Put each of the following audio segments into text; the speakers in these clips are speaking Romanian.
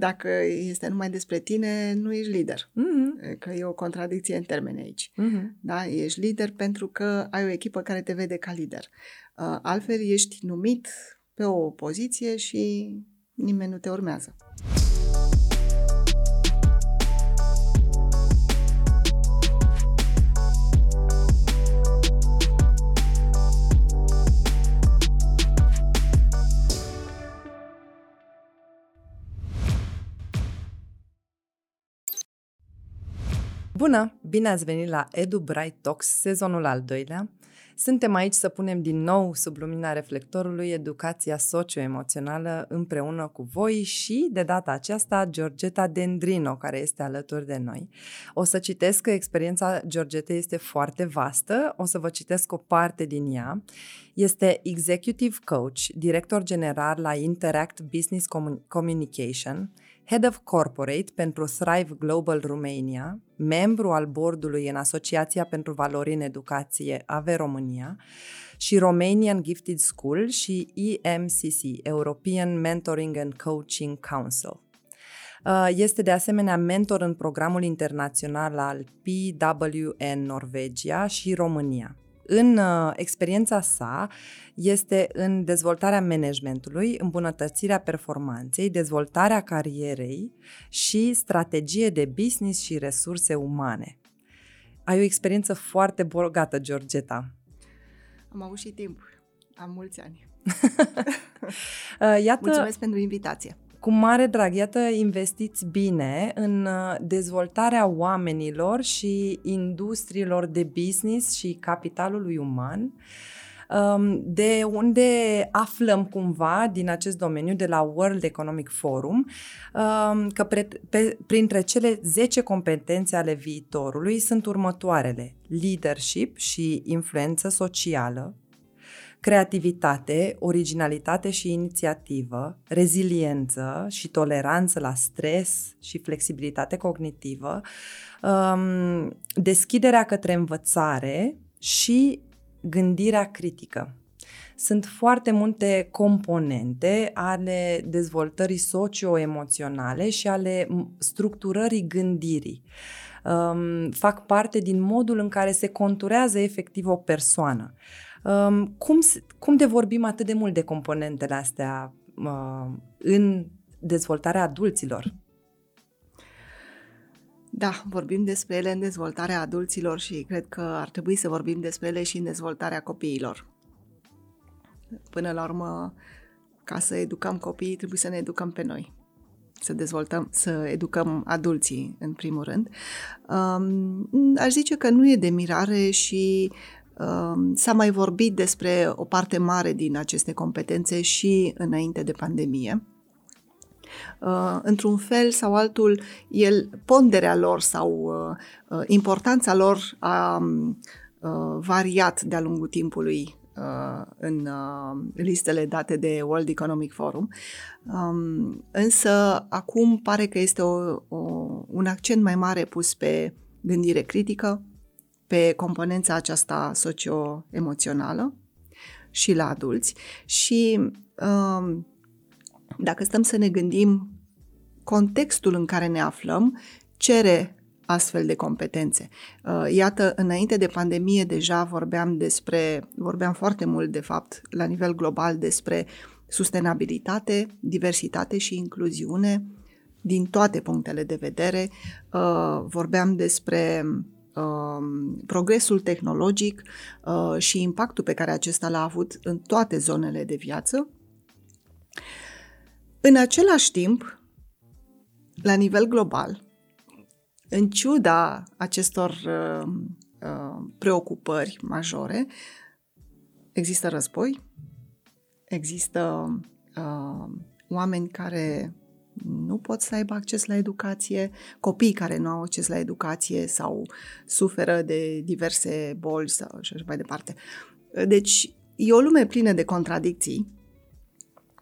Dacă este numai despre tine, nu ești lider. Mm-hmm. Că e o contradicție în termeni aici. Mm-hmm. Da? Ești lider pentru că ai o echipă care te vede ca lider. Uh, altfel, ești numit pe o poziție și nimeni nu te urmează. Bună! Bine ați venit la Edu Bright Talks, sezonul al doilea. Suntem aici să punem din nou sub lumina reflectorului educația socioemoțională împreună cu voi și, de data aceasta, Georgeta Dendrino, care este alături de noi. O să citesc că experiența Georgetei este foarte vastă, o să vă citesc o parte din ea. Este executive coach, director general la Interact Business Communication, Head of Corporate pentru Thrive Global Romania, membru al bordului în Asociația pentru Valori în Educație AVE România și Romanian Gifted School și EMCC, European Mentoring and Coaching Council. Uh, este de asemenea mentor în programul internațional al PWN Norvegia și România în uh, experiența sa este în dezvoltarea managementului, îmbunătățirea performanței, dezvoltarea carierei și strategie de business și resurse umane. Ai o experiență foarte bogată, Georgeta. Am avut și timp. Am mulți ani. Uh, iată, Mulțumesc pentru invitație. Cu mare drag, iată, investiți bine în uh, dezvoltarea oamenilor și industriilor de business și capitalului uman, um, de unde aflăm cumva din acest domeniu, de la World Economic Forum, um, că pre, pe, printre cele 10 competențe ale viitorului sunt următoarele: leadership și influență socială, creativitate, originalitate și inițiativă, reziliență și toleranță la stres și flexibilitate cognitivă, um, deschiderea către învățare și gândirea critică. Sunt foarte multe componente ale dezvoltării socio-emoționale și ale structurării gândirii. Um, fac parte din modul în care se conturează efectiv o persoană. Um, cum, cum de vorbim atât de mult de componentele astea uh, în dezvoltarea adulților? Da, vorbim despre ele în dezvoltarea adulților și cred că ar trebui să vorbim despre ele și în dezvoltarea copiilor. Până la urmă, ca să educăm copiii, trebuie să ne educăm pe noi. Să dezvoltăm, să educăm adulții, în primul rând. Um, aș zice că nu e de mirare și Um, s-a mai vorbit despre o parte mare din aceste competențe și înainte de pandemie. Uh, într-un fel sau altul, el, ponderea lor sau uh, uh, importanța lor a variat de-a lungul timpului în listele date de World Economic Forum. Um, însă acum pare că este o, o, un accent mai mare pus pe gândire critică, pe componența aceasta socio-emoțională și la adulți și um, dacă stăm să ne gândim, contextul în care ne aflăm cere astfel de competențe. Uh, iată, înainte de pandemie deja vorbeam despre, vorbeam foarte mult de fapt la nivel global despre sustenabilitate, diversitate și incluziune din toate punctele de vedere. Uh, vorbeam despre Um, progresul tehnologic uh, și impactul pe care acesta l-a avut în toate zonele de viață. În același timp, la nivel global, în ciuda acestor uh, uh, preocupări majore, există război, există uh, oameni care nu pot să aibă acces la educație, copii care nu au acces la educație sau suferă de diverse boli sau și așa mai departe. Deci e o lume plină de contradicții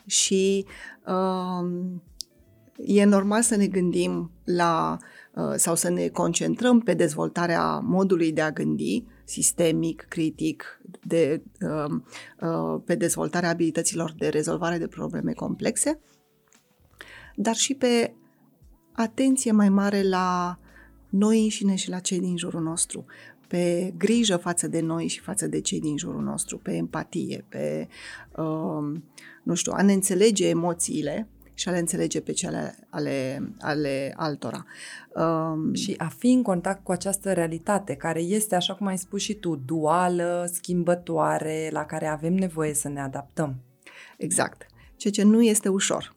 și uh, e normal să ne gândim la uh, sau să ne concentrăm pe dezvoltarea modului de a gândi sistemic, critic, de, uh, uh, pe dezvoltarea abilităților de rezolvare de probleme complexe dar și pe atenție mai mare la noi înșine și la cei din jurul nostru, pe grijă față de noi și față de cei din jurul nostru, pe empatie, pe, uh, nu știu, a ne înțelege emoțiile și a le înțelege pe cele ale, ale altora. Um, și a fi în contact cu această realitate, care este, așa cum ai spus și tu, duală, schimbătoare, la care avem nevoie să ne adaptăm. Exact. Ceea ce nu este ușor.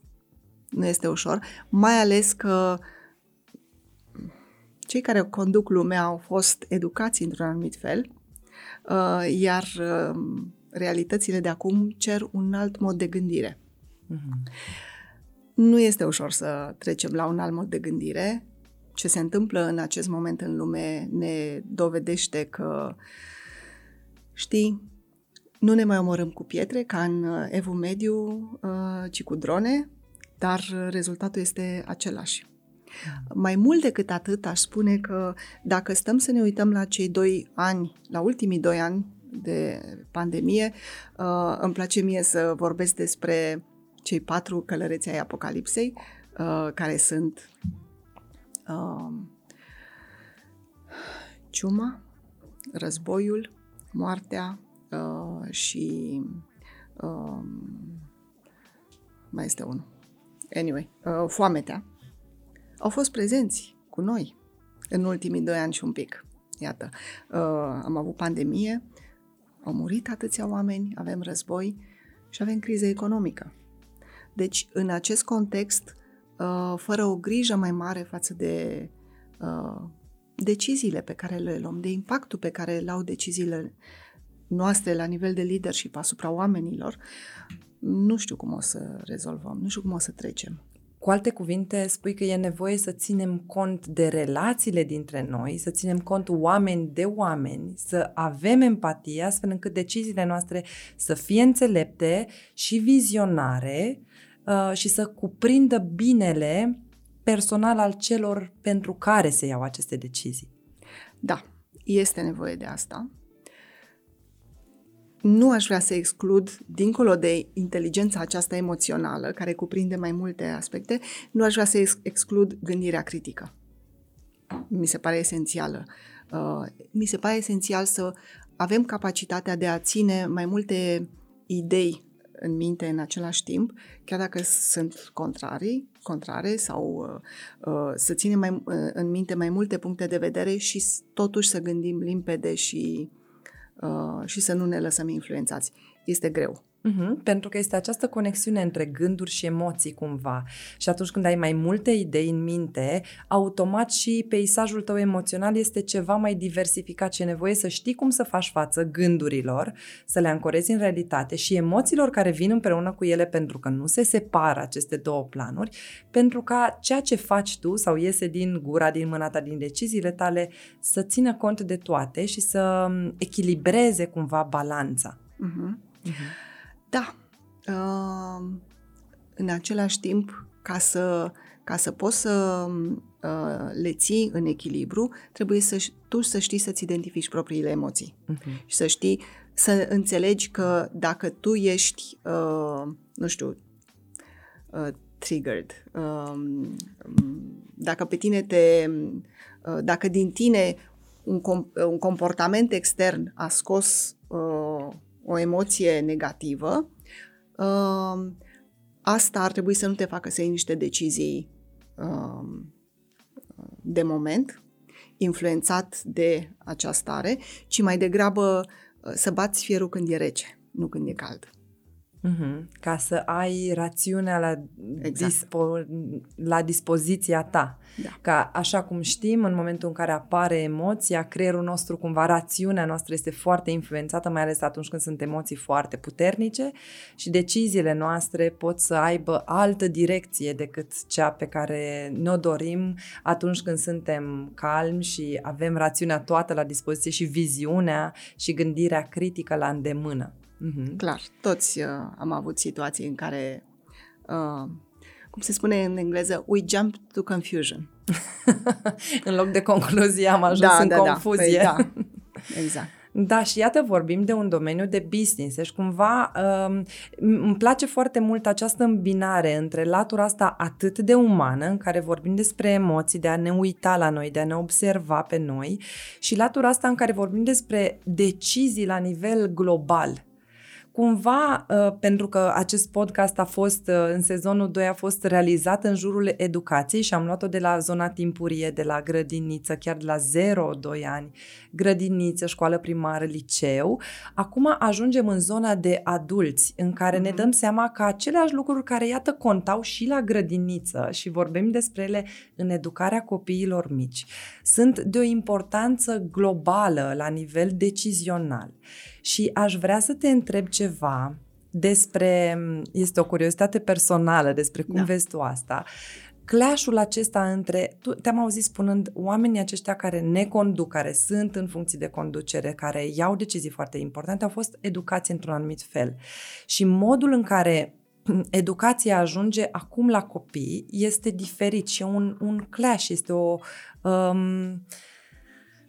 Nu este ușor, mai ales că cei care conduc lumea au fost educați într-un anumit fel, uh, iar uh, realitățile de acum cer un alt mod de gândire. Mm-hmm. Nu este ușor să trecem la un alt mod de gândire. Ce se întâmplă în acest moment în lume ne dovedește că, știi, nu ne mai omorâm cu pietre ca în uh, evul mediu, uh, ci cu drone, dar rezultatul este același. Da. Mai mult decât atât, aș spune că dacă stăm să ne uităm la cei doi ani, la ultimii doi ani de pandemie, uh, îmi place mie să vorbesc despre cei patru călăreți ai Apocalipsei, uh, care sunt uh, ciuma, războiul, moartea uh, și uh, mai este unul. Anyway, uh, foametea. Au fost prezenți cu noi în ultimii doi ani și un pic. Iată, uh, am avut pandemie, au murit atâția oameni, avem război și avem criză economică. Deci, în acest context, uh, fără o grijă mai mare față de uh, deciziile pe care le luăm, de impactul pe care le au deciziile noastre la nivel de leadership asupra oamenilor, nu știu cum o să rezolvăm, nu știu cum o să trecem. Cu alte cuvinte, spui că e nevoie să ținem cont de relațiile dintre noi, să ținem cont oameni de oameni, să avem empatie astfel încât deciziile noastre să fie înțelepte și vizionare Uh, și să cuprindă binele personal al celor pentru care se iau aceste decizii. Da, este nevoie de asta. Nu aș vrea să exclud, dincolo de inteligența aceasta emoțională, care cuprinde mai multe aspecte, nu aș vrea să exclud gândirea critică. Mi se pare esențială. Uh, mi se pare esențial să avem capacitatea de a ține mai multe idei în minte în același timp, chiar dacă sunt contrarii, contrare sau uh, uh, să ținem mai, uh, în minte mai multe puncte de vedere și totuși să gândim limpede și, uh, și să nu ne lăsăm influențați. Este greu. Uh-huh, pentru că este această conexiune între gânduri și emoții cumva. Și atunci când ai mai multe idei în minte, automat și peisajul tău emoțional este ceva mai diversificat și e nevoie să știi cum să faci față gândurilor, să le ancorezi în realitate și emoțiilor care vin împreună cu ele pentru că nu se separă aceste două planuri, pentru ca ceea ce faci tu sau iese din gura, din mâna ta, din deciziile tale, să țină cont de toate și să echilibreze cumva balanța. Uh-huh. Uh-huh. Da. Uh, în același timp, ca să, ca să poți să uh, le ții în echilibru, trebuie să tu să știi să-ți identifici propriile emoții. Uh-huh. Și să știi, să înțelegi că dacă tu ești, uh, nu știu, uh, triggered, uh, dacă pe tine te, uh, dacă din tine un, com- un comportament extern a scos uh, o emoție negativă, uh, asta ar trebui să nu te facă să iei niște decizii uh, de moment, influențat de această stare, ci mai degrabă uh, să bați fierul când e rece, nu când e cald. Mm-hmm. Ca să ai rațiunea la, exact. dispo- la dispoziția ta. Da. Ca așa cum știm, în momentul în care apare emoția, creierul nostru, cumva rațiunea noastră este foarte influențată, mai ales atunci când sunt emoții foarte puternice și deciziile noastre pot să aibă altă direcție decât cea pe care ne-o dorim atunci când suntem calmi și avem rațiunea toată la dispoziție și viziunea și gândirea critică la îndemână. Mm-hmm. Clar, toți uh, am avut situații în care, uh, cum se spune în engleză, we jump to confusion. în loc de concluzie am ajuns da, în da, da. confuzie. Da. Păi, da. Exact. Da, și iată, vorbim de un domeniu de business. Deci, cumva, um, îmi place foarte mult această îmbinare între latura asta atât de umană, în care vorbim despre emoții, de a ne uita la noi, de a ne observa pe noi, și latura asta în care vorbim despre decizii la nivel global cumva, uh, pentru că acest podcast a fost, uh, în sezonul 2, a fost realizat în jurul educației și am luat-o de la zona timpurie, de la grădiniță, chiar de la 0-2 ani, grădiniță, școală primară, liceu, acum ajungem în zona de adulți, în care mm-hmm. ne mhm. dăm seama că aceleași lucruri care, iată, contau și la grădiniță și vorbim despre ele în educarea copiilor mici, sunt de o importanță globală la nivel decizional. Și aș vrea să te întreb ceva despre, este o curiozitate personală despre cum da. vezi tu asta, clashul acesta între, tu te-am auzit spunând, oamenii aceștia care ne conduc, care sunt în funcții de conducere, care iau decizii foarte importante, au fost educați într-un anumit fel. Și modul în care educația ajunge acum la copii este diferit și un, un clash, este o, um,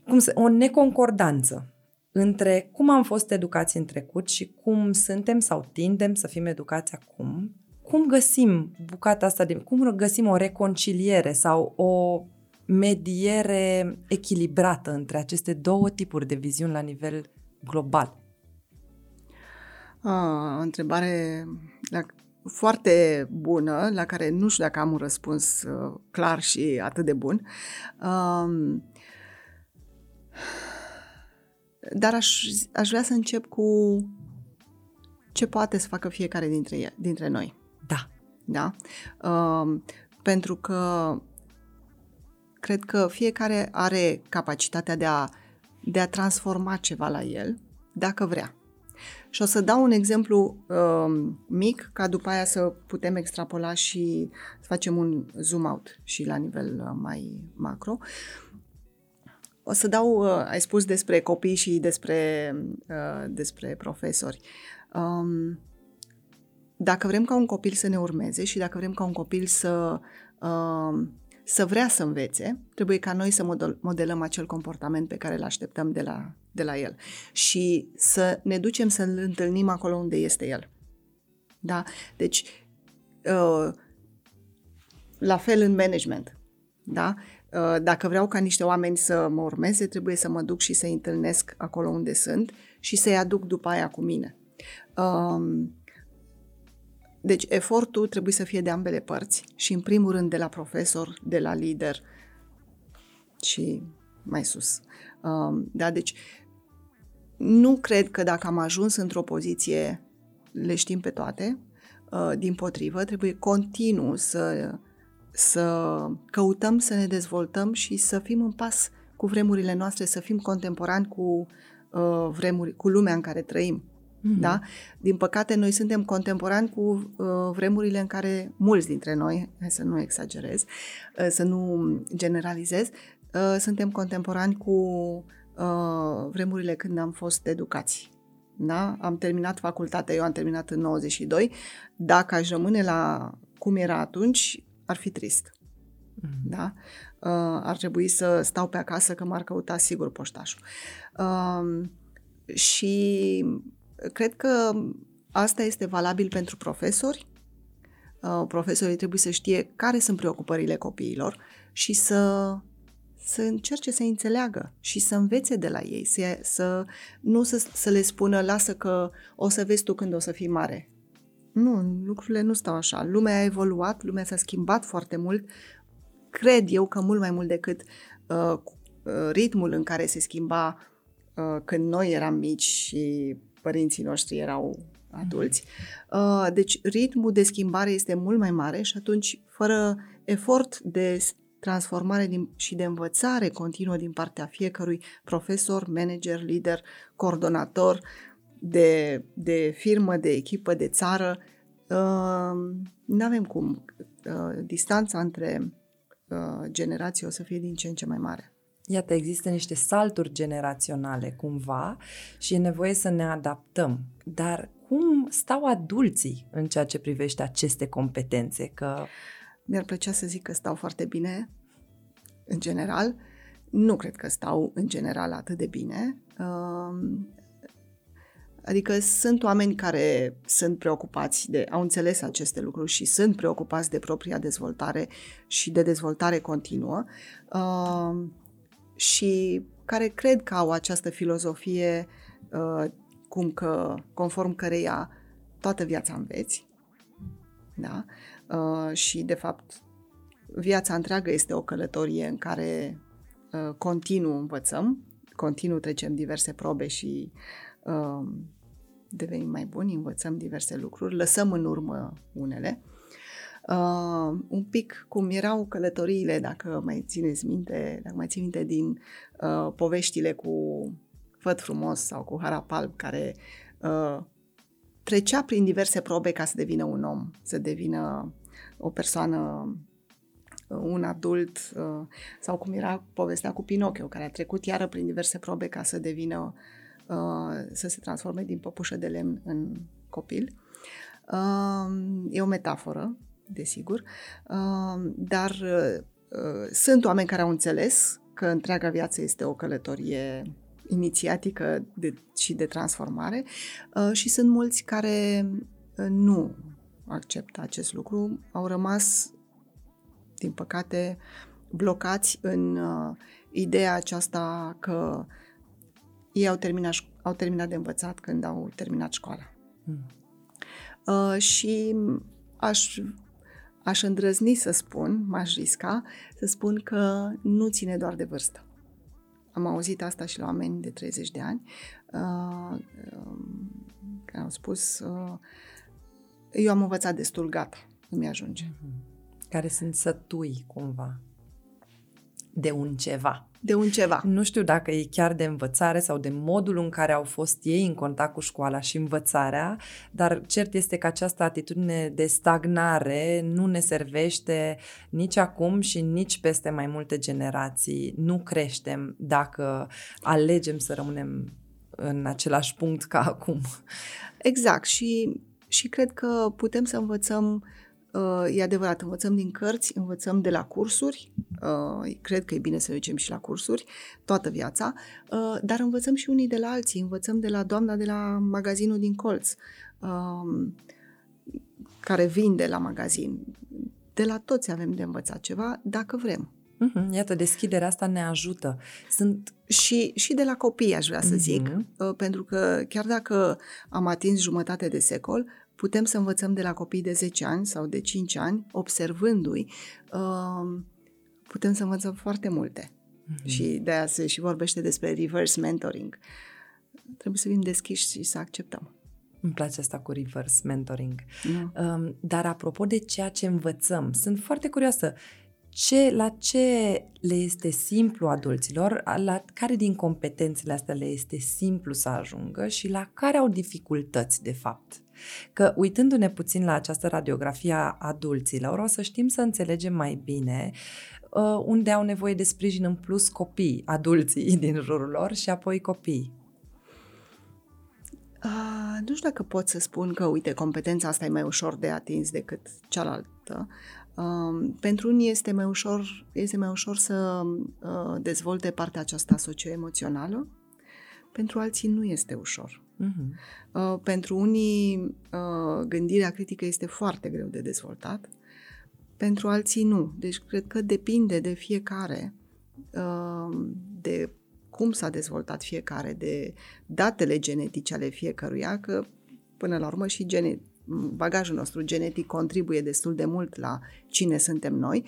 cum se, o neconcordanță între cum am fost educați în trecut și cum suntem sau tindem să fim educați acum, cum găsim bucata asta de, cum găsim o reconciliere sau o mediere echilibrată între aceste două tipuri de viziuni la nivel global? A, o întrebare la, foarte bună, la care nu știu dacă am un răspuns uh, clar și atât de bun. Um, dar aș, aș vrea să încep cu ce poate să facă fiecare dintre, dintre noi. Da. Da? Uh, pentru că cred că fiecare are capacitatea de a, de a transforma ceva la el, dacă vrea. Și o să dau un exemplu uh, mic, ca după aia să putem extrapola și să facem un zoom out și la nivel uh, mai macro. Uh, o să dau, uh, ai spus despre copii și despre, uh, despre profesori. Um, dacă vrem ca un copil să ne urmeze și dacă vrem ca un copil să, uh, să vrea să învețe, trebuie ca noi să model, modelăm acel comportament pe care îl așteptăm de la, de la el și să ne ducem să-l întâlnim acolo unde este el. Da? Deci, uh, la fel în management. Da? Uh, dacă vreau ca niște oameni să mă urmeze, trebuie să mă duc și să-i întâlnesc acolo unde sunt și să-i aduc după aia cu mine. Um, deci efortul trebuie să fie de ambele părți și în primul rând de la profesor, de la lider și mai sus. Um, da, deci nu cred că dacă am ajuns într-o poziție le știm pe toate, uh, din potrivă, trebuie continuu să să căutăm să ne dezvoltăm și să fim în pas cu vremurile noastre, să fim contemporani cu uh, vremuri, cu lumea în care trăim. Mm-hmm. Da? Din păcate, noi suntem contemporani cu uh, vremurile în care mulți dintre noi, hai să nu exagerez, uh, să nu generalizez, uh, suntem contemporani cu uh, vremurile când am fost educați. Da? Am terminat facultatea, eu am terminat în 92. Dacă aș rămâne la cum era atunci, ar fi trist. Mm-hmm. Da? Uh, ar trebui să stau pe acasă că m-ar căuta sigur poștașul. Uh, și cred că asta este valabil pentru profesori. Uh, profesorii trebuie să știe care sunt preocupările copiilor și să să încerce să înțeleagă și să învețe de la ei, să, să nu să, să le spună lasă că o să vezi tu când o să fii mare. Nu, lucrurile nu stau așa. Lumea a evoluat, lumea s-a schimbat foarte mult. Cred eu că mult mai mult decât uh, uh, ritmul în care se schimba uh, când noi eram mici și părinții noștri erau adulți. Uh, deci ritmul de schimbare este mult mai mare și atunci, fără efort de transformare din, și de învățare continuă din partea fiecărui profesor, manager, lider, coordonator, de, de firmă, de echipă, de țară, uh, nu avem cum. Uh, distanța între uh, generații o să fie din ce în ce mai mare. Iată, există niște salturi generaționale cumva și e nevoie să ne adaptăm. Dar cum stau adulții în ceea ce privește aceste competențe? Că... Mi-ar plăcea să zic că stau foarte bine, în general, nu cred că stau în general atât de bine. Uh, Adică sunt oameni care sunt preocupați de, au înțeles aceste lucruri și sunt preocupați de propria dezvoltare și de dezvoltare continuă uh, și care cred că au această filozofie uh, cum că, conform căreia toată viața înveți. Da? Uh, și, de fapt, viața întreagă este o călătorie în care uh, continuu învățăm, continuu trecem diverse probe și uh, devenim mai buni, învățăm diverse lucruri, lăsăm în urmă unele. Uh, un pic cum erau călătoriile, dacă mai țineți minte, dacă mai țin minte din uh, poveștile cu Făt frumos sau cu Harapalb, care uh, trecea prin diverse probe ca să devină un om, să devină o persoană un adult uh, sau cum era povestea cu Pinocchio, care a trecut iară prin diverse probe ca să devină Uh, să se transforme din păpușă de lemn în copil. Uh, e o metaforă, desigur, uh, dar sunt oameni care au înțeles că întreaga viață este o călătorie inițiatică de, și de transformare și sunt mulți care nu acceptă acest lucru, au rămas, din păcate, blocați în ideea aceasta că uh, ei au terminat, au terminat de învățat când au terminat școala. Mm. Uh, și aș, aș îndrăzni să spun, m-aș risca, să spun că nu ține doar de vârstă. Am auzit asta și la oameni de 30 de ani, uh, um, care au spus, uh, eu am învățat destul, gata, nu mi-ajunge. Mm-hmm. Care sunt sătui, cumva, de un ceva de un ceva. Nu știu dacă e chiar de învățare sau de modul în care au fost ei în contact cu școala și învățarea, dar cert este că această atitudine de stagnare nu ne servește nici acum și nici peste mai multe generații. Nu creștem dacă alegem să rămânem în același punct ca acum. Exact și, și cred că putem să învățăm uh, Uh, e adevărat, învățăm din cărți, învățăm de la cursuri, uh, cred că e bine să ducem și la cursuri toată viața, uh, dar învățăm și unii de la alții, învățăm de la doamna de la magazinul din colț, care vinde la magazin. De la toți avem de învățat ceva, dacă vrem. Uh-huh. Iată, deschiderea asta ne ajută. Sunt și, și de la copii, aș vrea să uh-huh. zic, pentru că chiar dacă am atins jumătate de secol, putem să învățăm de la copii de 10 ani sau de 5 ani, observându-i, uh, putem să învățăm foarte multe. Mm-hmm. Și de aia se și vorbește despre reverse mentoring. Trebuie să fim deschiși și să acceptăm. Îmi place asta cu reverse mentoring. Mm. dar apropo de ceea ce învățăm, sunt foarte curioasă. Ce, la ce le este simplu adulților, la care din competențele astea le este simplu să ajungă și la care au dificultăți, de fapt? Că uitându-ne puțin la această radiografie a adulților, o să știm să înțelegem mai bine uh, unde au nevoie de sprijin în plus copii, adulții din jurul lor și apoi copii. Uh, nu știu dacă pot să spun că, uite, competența asta e mai ușor de atins decât cealaltă. Uh, pentru unii este mai ușor, este mai ușor să uh, dezvolte partea aceasta socioemoțională, pentru alții nu este ușor. Uh-huh. Uh, pentru unii, uh, gândirea critică este foarte greu de dezvoltat, pentru alții nu. Deci cred că depinde de fiecare, uh, de cum s-a dezvoltat fiecare, de datele genetice ale fiecăruia, că până la urmă și gene- bagajul nostru genetic contribuie destul de mult la cine suntem noi,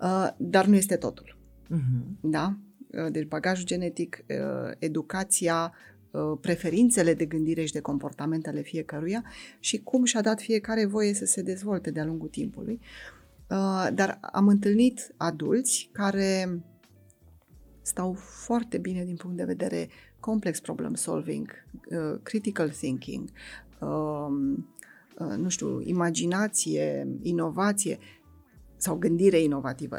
uh, dar nu este totul. Uh-huh. Da? Uh, deci bagajul genetic, uh, educația, Uh, preferințele de gândire și de comportament ale fiecăruia și cum și-a dat fiecare voie să se dezvolte de-a lungul timpului. Uh, dar am întâlnit adulți care stau foarte bine din punct de vedere complex problem solving, uh, critical thinking, um, nu știu, imaginație, inovație sau gândire inovativă.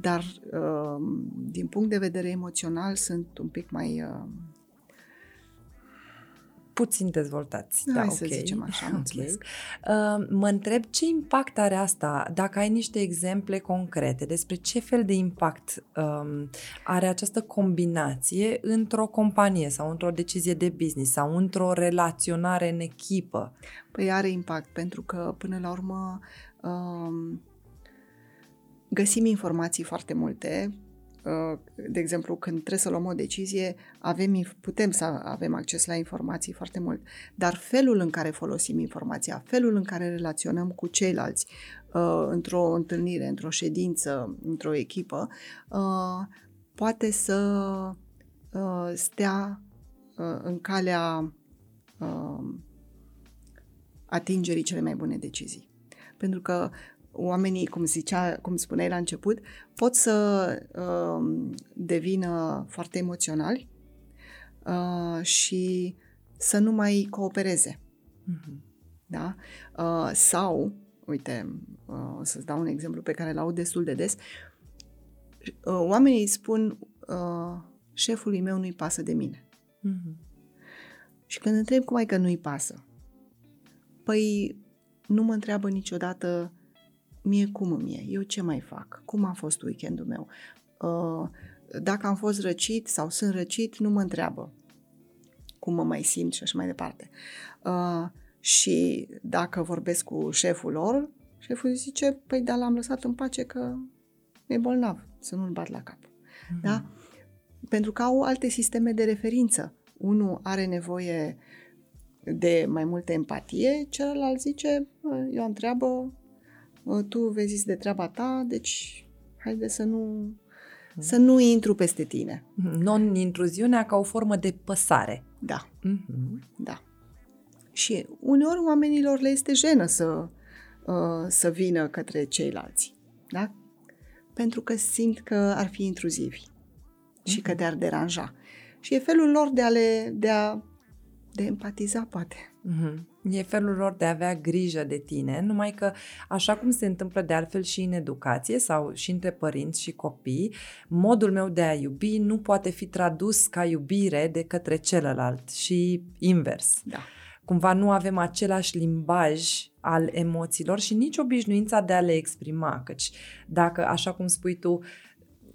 Dar din punct de vedere emoțional sunt un pic mai puțin dezvoltați. Da, Hai să zicem așa, mulțumesc. Okay. Uh, mă întreb ce impact are asta, dacă ai niște exemple concrete despre ce fel de impact um, are această combinație într-o companie sau într-o decizie de business sau într-o relaționare în echipă. Păi are impact, pentru că până la urmă um, găsim informații foarte multe Uh, de exemplu, când trebuie să luăm o decizie, avem, putem să avem acces la informații foarte mult, dar felul în care folosim informația, felul în care relaționăm cu ceilalți uh, într-o întâlnire, într-o ședință, într-o echipă, uh, poate să stea în calea atingerii cele mai bune decizii. Pentru că oamenii, cum zicea, cum spuneai la început, pot să uh, devină foarte emoționali uh, și să nu mai coopereze. Mm-hmm. Da? Uh, sau, uite, uh, o să-ți dau un exemplu pe care l-au destul de des, uh, oamenii spun uh, șefului meu nu-i pasă de mine. Mm-hmm. Și când întreb cum ai că nu-i pasă, păi nu mă întreabă niciodată mie cum îmi e, eu ce mai fac, cum a fost weekendul meu. Uh, dacă am fost răcit sau sunt răcit, nu mă întreabă cum mă mai simt și așa mai departe. Uh, și dacă vorbesc cu șeful lor, șeful zice, păi da, l-am lăsat în pace că e bolnav, să nu-l bat la cap. Mm-hmm. Da? Pentru că au alte sisteme de referință. Unul are nevoie de mai multă empatie, celălalt zice, eu am treabă, tu vezi de treaba ta, deci haide să nu, să nu intru peste tine. Non-intruziunea ca o formă de păsare. Da. Mm-hmm. Da. Și uneori oamenilor le este jenă să, uh, să vină către ceilalți. Da? Pentru că simt că ar fi intruzivi mm-hmm. și că mhm. te-ar deranja. Și e felul lor de a le de a de empatiza, poate. Mm-hmm. E felul lor de a avea grijă de tine, numai că așa cum se întâmplă de altfel și în educație sau și între părinți și copii, modul meu de a iubi nu poate fi tradus ca iubire de către celălalt și invers. Da. Cumva nu avem același limbaj al emoțiilor și nici obișnuința de a le exprima, căci dacă, așa cum spui tu,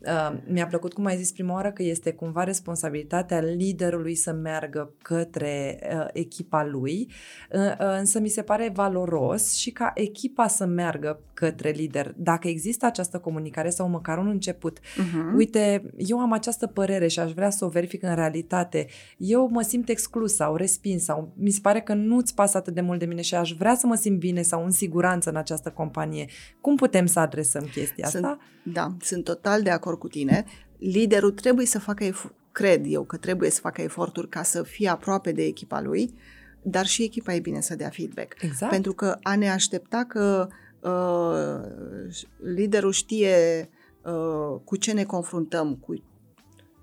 Uh, mi-a plăcut cum ai zis prima oară că este cumva responsabilitatea liderului să meargă către uh, echipa lui, uh, uh, însă mi se pare valoros și ca echipa să meargă către lider. Dacă există această comunicare sau măcar un început, uh-huh. uite, eu am această părere și aș vrea să o verific în realitate, eu mă simt exclus sau respins sau mi se pare că nu-ți pasă atât de mult de mine și aș vrea să mă simt bine sau în siguranță în această companie. Cum putem să adresăm chestia sunt, asta? Da, sunt total de acord cu tine. Liderul trebuie să facă, cred eu că trebuie să facă eforturi ca să fie aproape de echipa lui, dar și echipa e bine să dea feedback. Exact. Pentru că a ne aștepta că uh, liderul știe uh, cu ce ne confruntăm, cu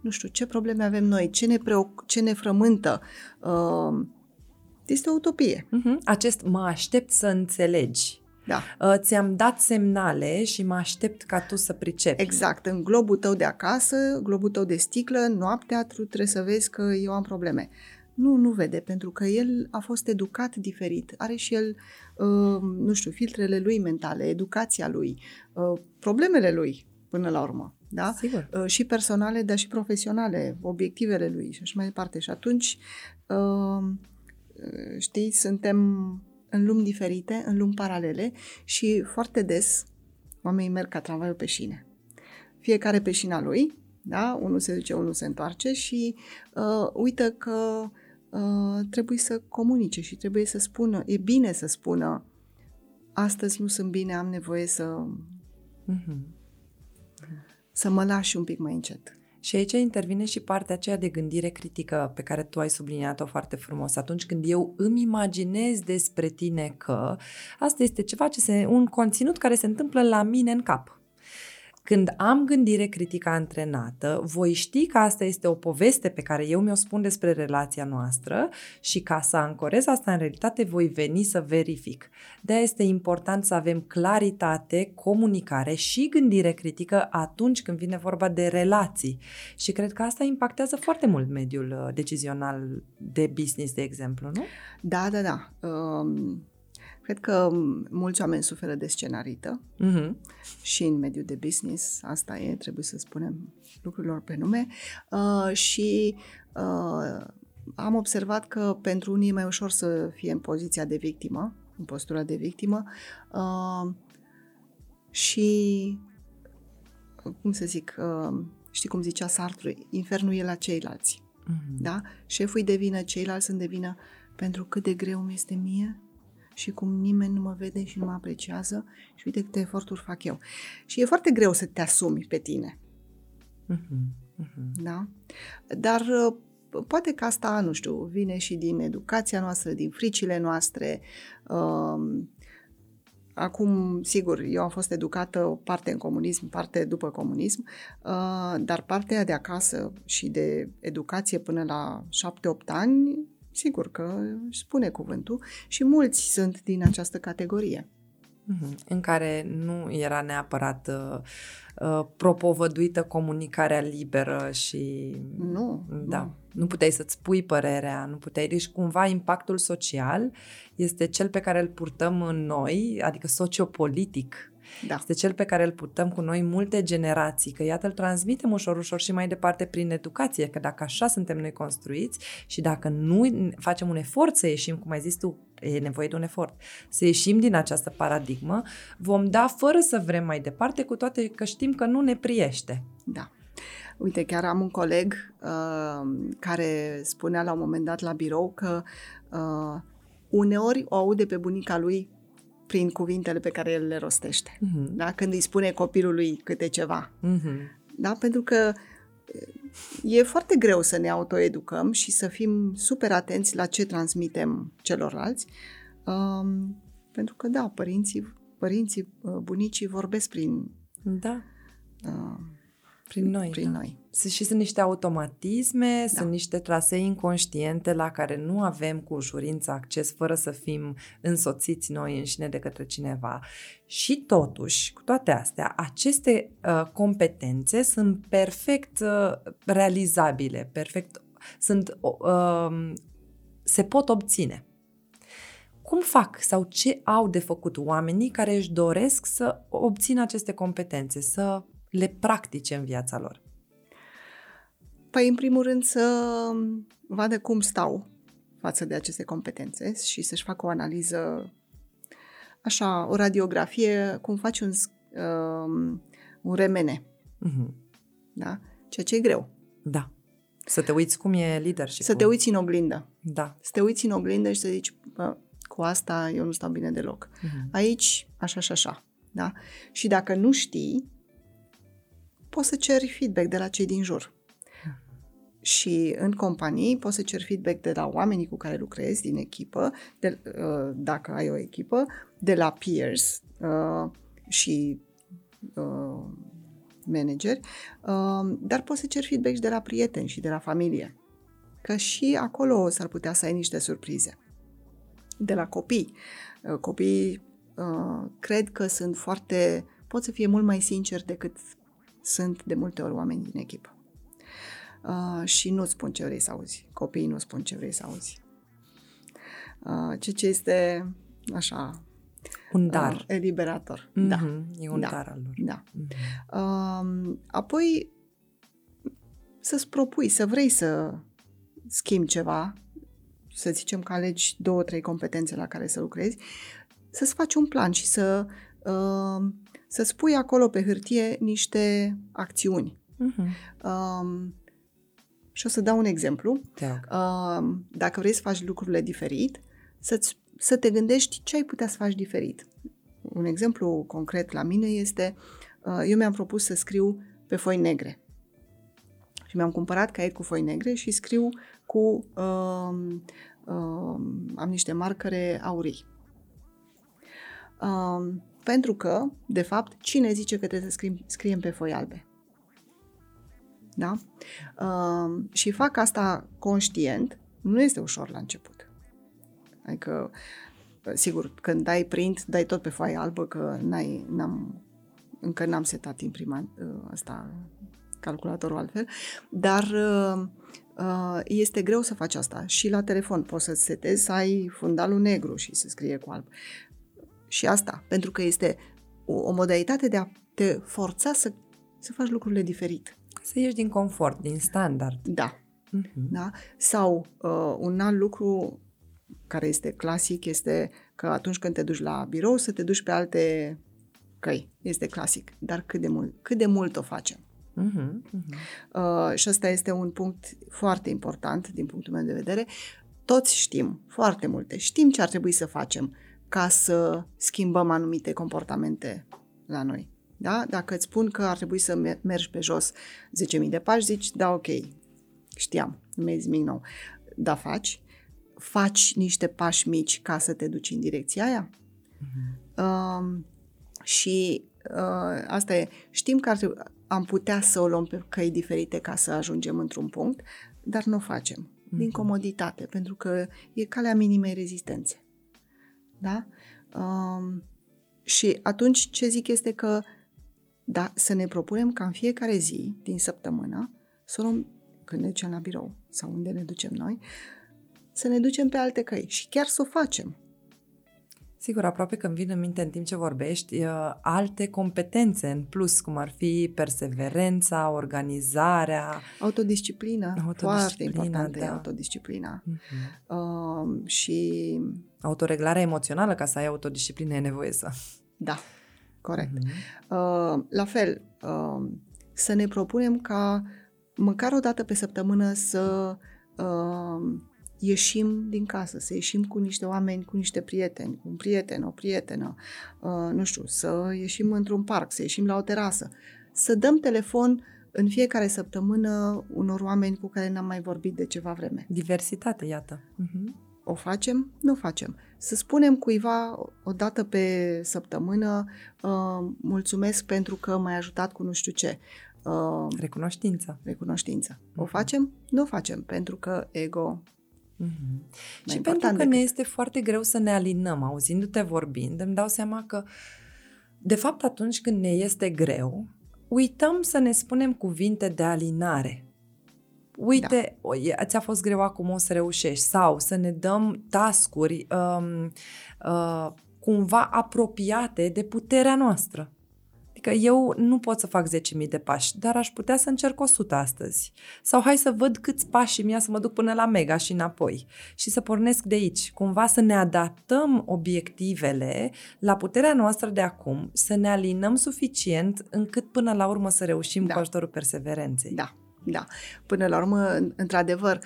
nu știu, ce probleme avem noi, ce ne, preoc- ce ne frământă, uh, este o utopie. Uh-huh. Acest mă aștept să înțelegi da. Uh, ți-am dat semnale și mă aștept ca tu să pricepi. Exact. În globul tău de acasă, globul tău de sticlă, noaptea, tu trebuie să vezi că eu am probleme. Nu, nu vede, pentru că el a fost educat diferit. Are și el, uh, nu știu, filtrele lui mentale, educația lui, uh, problemele lui, până la urmă. Da? Sigur. Uh, și personale, dar și profesionale, obiectivele lui și așa mai departe. Și atunci, uh, știi, suntem în lumi diferite, în lumi paralele și foarte des oamenii merg ca tramvaiul pe șine. Fiecare pe șina lui, da? unul se duce, unul se întoarce și uh, uită că uh, trebuie să comunice și trebuie să spună, e bine să spună astăzi nu sunt bine, am nevoie să mm-hmm. să mă lași un pic mai încet. Și aici intervine și partea aceea de gândire critică pe care tu ai subliniat-o foarte frumos. Atunci când eu îmi imaginez despre tine că asta este ceva ce se, un conținut care se întâmplă la mine în cap. Când am gândire critică antrenată, voi ști că asta este o poveste pe care eu mi-o spun despre relația noastră și ca să ancorez asta în realitate voi veni să verific. de este important să avem claritate, comunicare și gândire critică atunci când vine vorba de relații. Și cred că asta impactează foarte mult mediul uh, decizional de business, de exemplu, nu? Da, da, da. Um, cred că mulți oameni suferă de scenarită uh-huh. și în mediul de business, asta e, trebuie să spunem lucrurilor pe nume. Uh, și uh, am observat că pentru unii e mai ușor să fie în poziția de victimă, în postura de victimă uh, și, cum să zic, uh, știi cum zicea Sartre, infernul e la ceilalți. Uh-huh. Da? Șeful de vină, ceilalți sunt de vină pentru cât de greu mi este mie și cum nimeni nu mă vede și nu mă apreciază și uite câte eforturi fac eu. Și e foarte greu să te asumi pe tine. Uh-huh. Uh-huh. Da? Dar uh, poate că asta, nu știu, vine și din educația noastră, din fricile noastre. Uh, Acum, sigur, eu am fost educată parte în comunism, parte după comunism, uh, dar partea de acasă și de educație până la 7-8 ani, sigur că își spune cuvântul și mulți sunt din această categorie. Mhm. În care nu era neapărat uh, uh, propovăduită comunicarea liberă și... Nu. Da. Nu. nu puteai să-ți pui părerea, nu puteai... Deci cumva impactul social este cel pe care îl purtăm în noi, adică sociopolitic, da. Este cel pe care îl purtăm cu noi multe generații, că iată îl transmitem ușor, ușor și mai departe prin educație, că dacă așa suntem noi construiți și dacă nu facem un efort să ieșim, cum ai zis tu, e nevoie de un efort, să ieșim din această paradigmă, vom da fără să vrem mai departe, cu toate că știm că nu ne priește. Da. Uite, chiar am un coleg uh, care spunea la un moment dat la birou că uh, uneori o aude pe bunica lui prin cuvintele pe care el le rostește. Uh-huh. Da? Când îi spune copilului câte ceva. Uh-huh. Da? Pentru că e foarte greu să ne autoeducăm și să fim super atenți la ce transmitem celorlalți. Um, pentru că, da, părinții, părinții, uh, bunicii vorbesc prin... Da. Uh, prin noi. Prin da. noi. Și sunt niște automatisme, da. sunt niște trasee inconștiente la care nu avem cu ușurință acces fără să fim însoțiți noi înșine de către cineva. Și totuși, cu toate astea, aceste uh, competențe sunt perfect uh, realizabile, perfect sunt uh, se pot obține. Cum fac sau ce au de făcut oamenii care își doresc să obțină aceste competențe, să le practice în viața lor? Păi, în primul rând, să vadă cum stau față de aceste competențe și să-și facă o analiză, așa, o radiografie, cum faci un, uh, un remene. Uh-huh. Da? Ceea ce e greu. Da. Să te uiți cum e leadership Să te uiți în oglindă. Da. Să te uiți în oglindă și să zici, bă, cu asta eu nu stau bine deloc. Uh-huh. Aici, așa și așa. Da? Și dacă nu știi, poți să ceri feedback de la cei din jur. Și în companii poți să ceri feedback de la oamenii cu care lucrezi, din echipă, de, uh, dacă ai o echipă, de la peers uh, și uh, manageri, uh, dar poți să ceri feedback și de la prieteni și de la familie. Că și acolo s-ar putea să ai niște surprize. De la copii. Uh, copiii uh, cred că sunt foarte, pot să fie mult mai sinceri decât sunt de multe ori oameni din echipă. Uh, și nu spun ce vrei să auzi. Copiii nu spun ce vrei să auzi. Uh, ce ce este așa... Un dar. Uh, eliberator. Mm-hmm. Da. E un da. dar al lor. Da. Mm-hmm. Uh, apoi să-ți propui, să vrei să schimbi ceva, să zicem că alegi două, trei competențe la care să lucrezi, să-ți faci un plan și să uh, să spui acolo pe hârtie niște acțiuni. Uh-huh. Um, și o să dau un exemplu. Um, dacă vrei să faci lucrurile diferit, să să te gândești ce ai putea să faci diferit. Un exemplu concret la mine este, uh, eu mi-am propus să scriu pe foi negre. Și mi-am cumpărat caiet cu foi negre și scriu cu... Uh, uh, am niște marcare aurii. Uh, Pentru că, de fapt, cine zice că trebuie să scriem, scriem pe foi albe? Da? Uh, și fac asta conștient, nu este ușor la început. Adică, sigur, când dai print, dai tot pe foaie albă, că n-ai, n-am, încă n-am setat imprima asta, calculatorul altfel, dar uh, uh, este greu să faci asta. Și la telefon poți să setezi să ai fundalul negru și să scrie cu alb. Și asta, pentru că este o, o modalitate de a te forța să, să faci lucrurile diferit. Să ieși din confort, din standard. Da. Uh-huh. da? Sau uh, un alt lucru care este clasic este că atunci când te duci la birou să te duci pe alte căi. Este clasic. Dar cât de mult, cât de mult o facem? Uh-huh, uh-huh. Uh, și ăsta este un punct foarte important din punctul meu de vedere. Toți știm foarte multe. Știm ce ar trebui să facem ca să schimbăm anumite comportamente la noi. Da? Dacă îți spun că ar trebui să mergi pe jos 10.000 de pași, zici, da, ok, știam, nu mi-ai zis nimic nou. Da, faci. Faci niște pași mici ca să te duci în direcția aia. Uh-huh. Uh, și uh, asta e, știm că ar trebui, am putea să o luăm pe căi diferite ca să ajungem într-un punct, dar nu o facem. Uh-huh. Din comoditate, pentru că e calea minimei rezistențe. Da? Uh, și atunci ce zic este că da, să ne propunem ca în fiecare zi din săptămână să luăm, când ne ducem la birou sau unde ne ducem noi, să ne ducem pe alte căi și chiar să o facem. Sigur, aproape când vin în minte în timp ce vorbești, alte competențe în plus, cum ar fi perseverența, organizarea. Autodisciplina, autodisciplina foarte importantă da. autodisciplina. Uh-huh. Uh, și... Autoreglarea emoțională, ca să ai autodisciplină, e nevoie să... Da, corect. Uh-huh. Uh, la fel, uh, să ne propunem ca măcar o dată pe săptămână să uh, ieșim din casă, să ieșim cu niște oameni, cu niște prieteni, cu un prieten, o prietenă, uh, nu știu, să ieșim într-un parc, să ieșim la o terasă, să dăm telefon în fiecare săptămână unor oameni cu care n-am mai vorbit de ceva vreme. Diversitate, iată. Uh-huh. O facem? Nu facem. Să spunem cuiva o dată pe săptămână, uh, mulțumesc pentru că m-ai ajutat cu nu știu ce. Uh, recunoștință. Recunoștință. Uh-huh. O facem? Nu o facem, pentru că ego Mm-hmm. Și pentru că decât... ne este foarte greu să ne alinăm, auzindu-te vorbind, îmi dau seama că, de fapt, atunci când ne este greu, uităm să ne spunem cuvinte de alinare. Uite, da. ți-a fost greu acum, o să reușești. Sau să ne dăm tascuri um, uh, cumva apropiate de puterea noastră. Adică eu nu pot să fac 10.000 de pași, dar aș putea să încerc 100 astăzi. Sau hai să văd câți pași mi să mă duc până la mega și înapoi. Și să pornesc de aici. Cumva să ne adaptăm obiectivele la puterea noastră de acum, să ne alinăm suficient încât până la urmă să reușim da. cu ajutorul perseverenței. Da, da. Până la urmă, într-adevăr,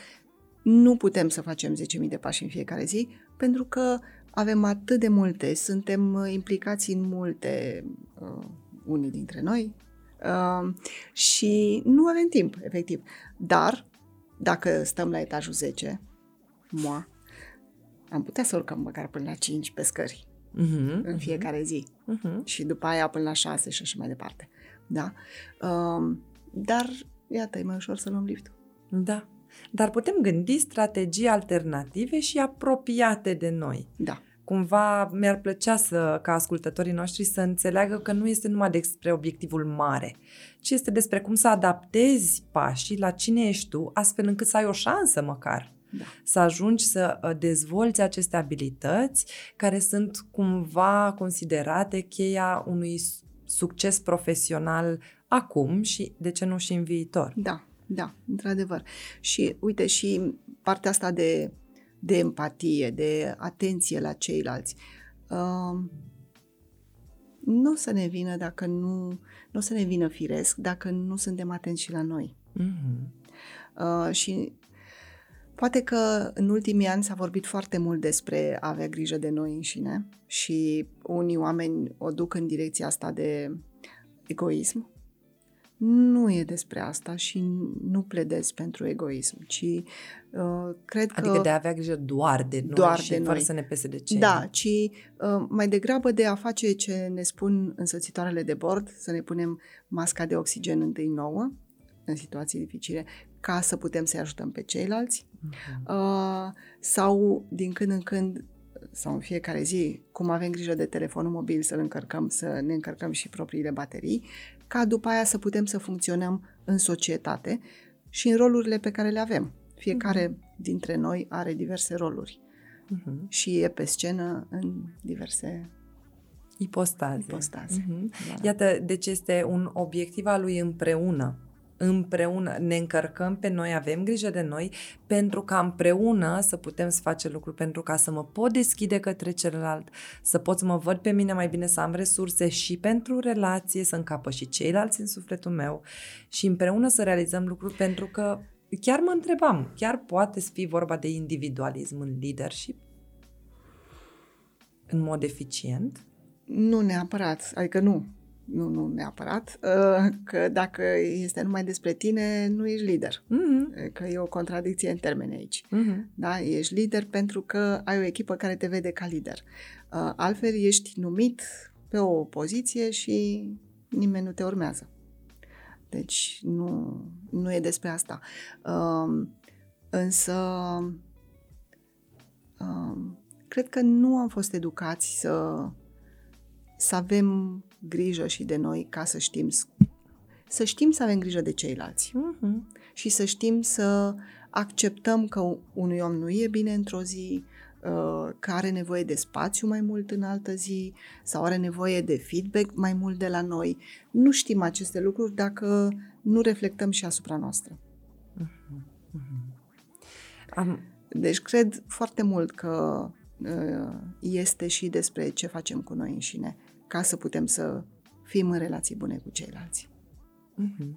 nu putem să facem 10.000 de pași în fiecare zi, pentru că avem atât de multe, suntem implicați în multe uh, unii dintre noi, uh, și nu avem timp, efectiv. Dar, dacă stăm la etajul 10, moa, am putea să urcăm măcar până la 5 pe scări uh-huh, în fiecare uh-huh. zi. Uh-huh. Și după aia până la 6 și așa mai departe. Da? Uh, dar, iată, e mai ușor să luăm liftul. Da. Dar putem gândi strategii alternative și apropiate de noi. Da cumva mi-ar plăcea să, ca ascultătorii noștri să înțeleagă că nu este numai despre obiectivul mare, ci este despre cum să adaptezi pașii la cine ești tu, astfel încât să ai o șansă măcar da. să ajungi să uh, dezvolți aceste abilități care sunt cumva considerate cheia unui succes profesional acum și, de ce nu, și în viitor. Da, da, într-adevăr. Și uite, și partea asta de de empatie, de atenție la ceilalți. Uh, nu o să ne vină dacă nu, nu o să ne vină firesc dacă nu suntem atenți și la noi. Mm-hmm. Uh, și poate că în ultimii ani s-a vorbit foarte mult despre a avea grijă de noi înșine și unii oameni o duc în direcția asta de egoism, Nu e despre asta și nu pledez pentru egoism, ci uh, cred că... Adică de a avea grijă doar de noi doar și de fără noi. să ne pese de ce. Da, ci uh, mai degrabă de a face ce ne spun însățitoarele de bord, să ne punem masca de oxigen întâi nouă, în situații dificile, ca să putem să-i ajutăm pe ceilalți. Uh-huh. Uh, sau din când în când sau în fiecare zi, cum avem grijă de telefonul mobil să-l încărcăm, să ne încărcăm și propriile baterii, ca după aia să putem să funcționăm în societate și în rolurile pe care le avem. Fiecare uh-huh. dintre noi are diverse roluri uh-huh. și e pe scenă în diverse ipostaze. ipostaze. Uh-huh. Da. Iată, deci este un obiectiv al lui împreună împreună ne încărcăm pe noi, avem grijă de noi, pentru ca împreună să putem să facem lucruri, pentru ca să mă pot deschide către celălalt, să pot să mă văd pe mine mai bine, să am resurse și pentru relație, să încapă și ceilalți în sufletul meu și împreună să realizăm lucruri, pentru că chiar mă întrebam, chiar poate să fie vorba de individualism în leadership? În mod eficient? Nu neapărat, adică nu nu, nu neapărat, uh, că dacă este numai despre tine, nu ești lider. Mm-hmm. Că e o contradicție în termeni aici. Mm-hmm. Da? Ești lider pentru că ai o echipă care te vede ca lider. Uh, altfel ești numit pe o poziție și nimeni nu te urmează. Deci nu, nu e despre asta. Um, însă um, cred că nu am fost educați să, să avem grijă și de noi ca să știm să știm să avem grijă de ceilalți uh-huh. și să știm să acceptăm că unui om nu e bine într-o zi, uh, că are nevoie de spațiu mai mult în altă zi sau are nevoie de feedback mai mult de la noi. Nu știm aceste lucruri dacă nu reflectăm și asupra noastră. Uh-huh. Uh-huh. Am... Deci cred foarte mult că uh, este și despre ce facem cu noi înșine ca să putem să fim în relații bune cu ceilalți. Mm-hmm.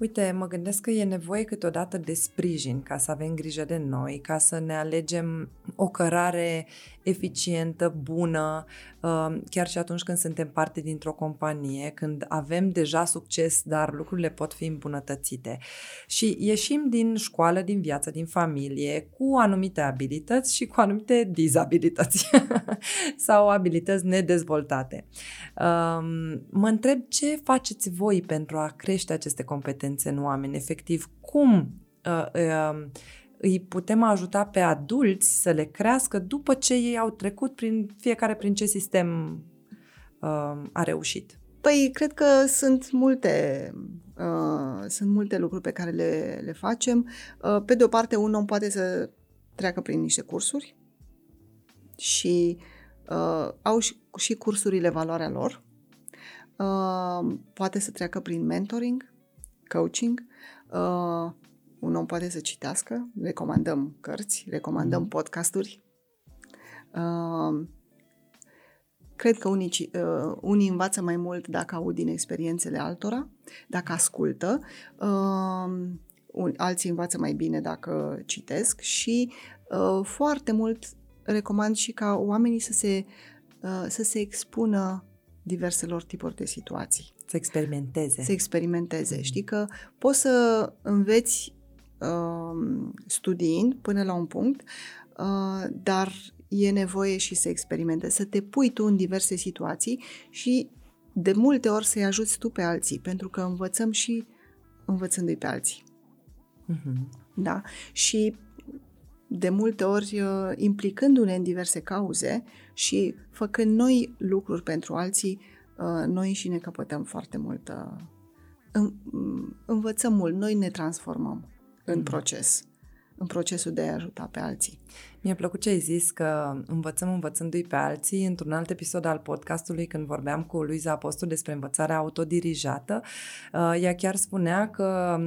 Uite, mă gândesc că e nevoie câteodată de sprijin ca să avem grijă de noi, ca să ne alegem o cărare eficientă, bună, uh, chiar și atunci când suntem parte dintr-o companie, când avem deja succes, dar lucrurile pot fi îmbunătățite. Și ieșim din școală, din viață, din familie, cu anumite abilități și cu anumite dizabilități sau abilități nedezvoltate. Um, mă întreb ce faceți voi pentru a crește aceste competențe în oameni, efectiv, cum uh, uh, îi putem ajuta pe adulți să le crească după ce ei au trecut prin fiecare prin ce sistem uh, a reușit? Păi, cred că sunt multe, uh, sunt multe lucruri pe care le, le facem. Uh, pe de o parte, un om poate să treacă prin niște cursuri și uh, au și, și cursurile valoarea lor. Uh, poate să treacă prin mentoring, coaching. Uh, un om poate să citească, recomandăm cărți, recomandăm mm. podcasturi. Uh, cred că unii, uh, unii învață mai mult dacă aud din experiențele altora, dacă ascultă, uh, un, alții învață mai bine dacă citesc și uh, foarte mult recomand și ca oamenii să se, uh, să se expună diverselor tipuri de situații. Să experimenteze. Să experimenteze. Mm. Știi că poți să înveți uh, studiind până la un punct, uh, dar e nevoie și să experimentezi, să te pui tu în diverse situații și de multe ori să-i ajuți tu pe alții, pentru că învățăm și învățându-i pe alții. Mm-hmm. Da? Și de multe ori uh, implicându-ne în diverse cauze și făcând noi lucruri pentru alții, uh, noi și ne căpătăm foarte mult, uh, învățăm mult, noi ne transformăm în mm. proces în procesul de a ajuta pe alții. Mi-a plăcut ce ai zis că învățăm învățându-i pe alții într-un alt episod al podcastului când vorbeam cu Luiza Apostol despre învățarea autodirijată. Ea chiar spunea că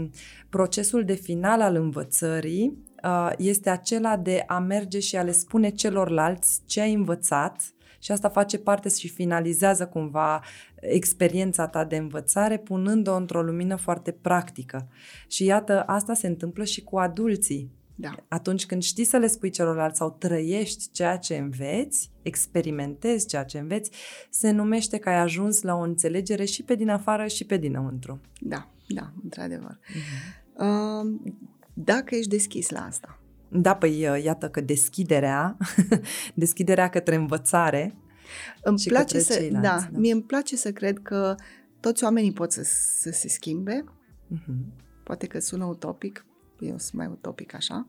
procesul de final al învățării Uh, este acela de a merge și a le spune celorlalți ce ai învățat și asta face parte și finalizează cumva experiența ta de învățare, punând-o într-o lumină foarte practică. Și iată, asta se întâmplă și cu adulții. Da. Atunci când știi să le spui celorlalți sau trăiești ceea ce înveți, experimentezi ceea ce înveți, se numește că ai ajuns la o înțelegere și pe din afară și pe dinăuntru. Da. da, într-adevăr. Uh, dacă ești deschis la asta. Da, păi uh, iată că deschiderea, deschiderea către învățare Îmi și place către să, ceilalți. da, mie îmi place să cred că toți oamenii pot să, să se schimbe. Mhm. Poate că sună utopic, eu sunt mai utopic așa.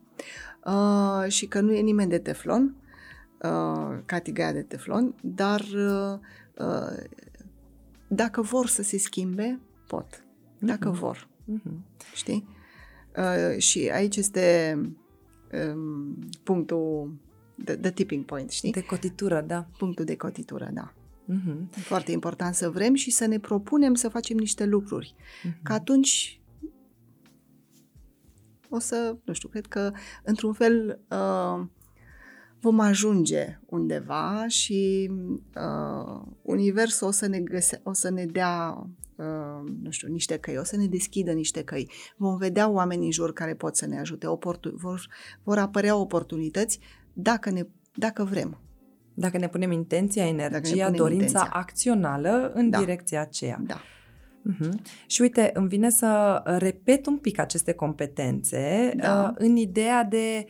Uh, și că nu e nimeni de teflon, uh, ca tigaia de teflon, dar uh, uh, dacă vor să se schimbe, pot. Dacă Mhm. vor, Mhm. știi? Uh, și aici este um, punctul, the, the tipping point, știi? De cotitură, da. Punctul de cotitură, da. Mhm. E foarte important să vrem și să ne propunem să facem niște lucruri. Mhm. Că atunci o să, nu știu, cred că într-un fel uh, vom ajunge undeva și uh, universul o să ne, găse- o să ne dea uh, nu știu, niște căi, o să ne deschidă niște căi. Vom vedea oameni în jur care pot să ne ajute, oportun- vor, vor apărea oportunități dacă, ne, dacă vrem. Dacă ne punem intenția, energia, punem dorința intenția. acțională în Da. direcția aceea. Da. Mhm. Și uite, îmi vine să repet un pic aceste competențe Da. uh, în ideea de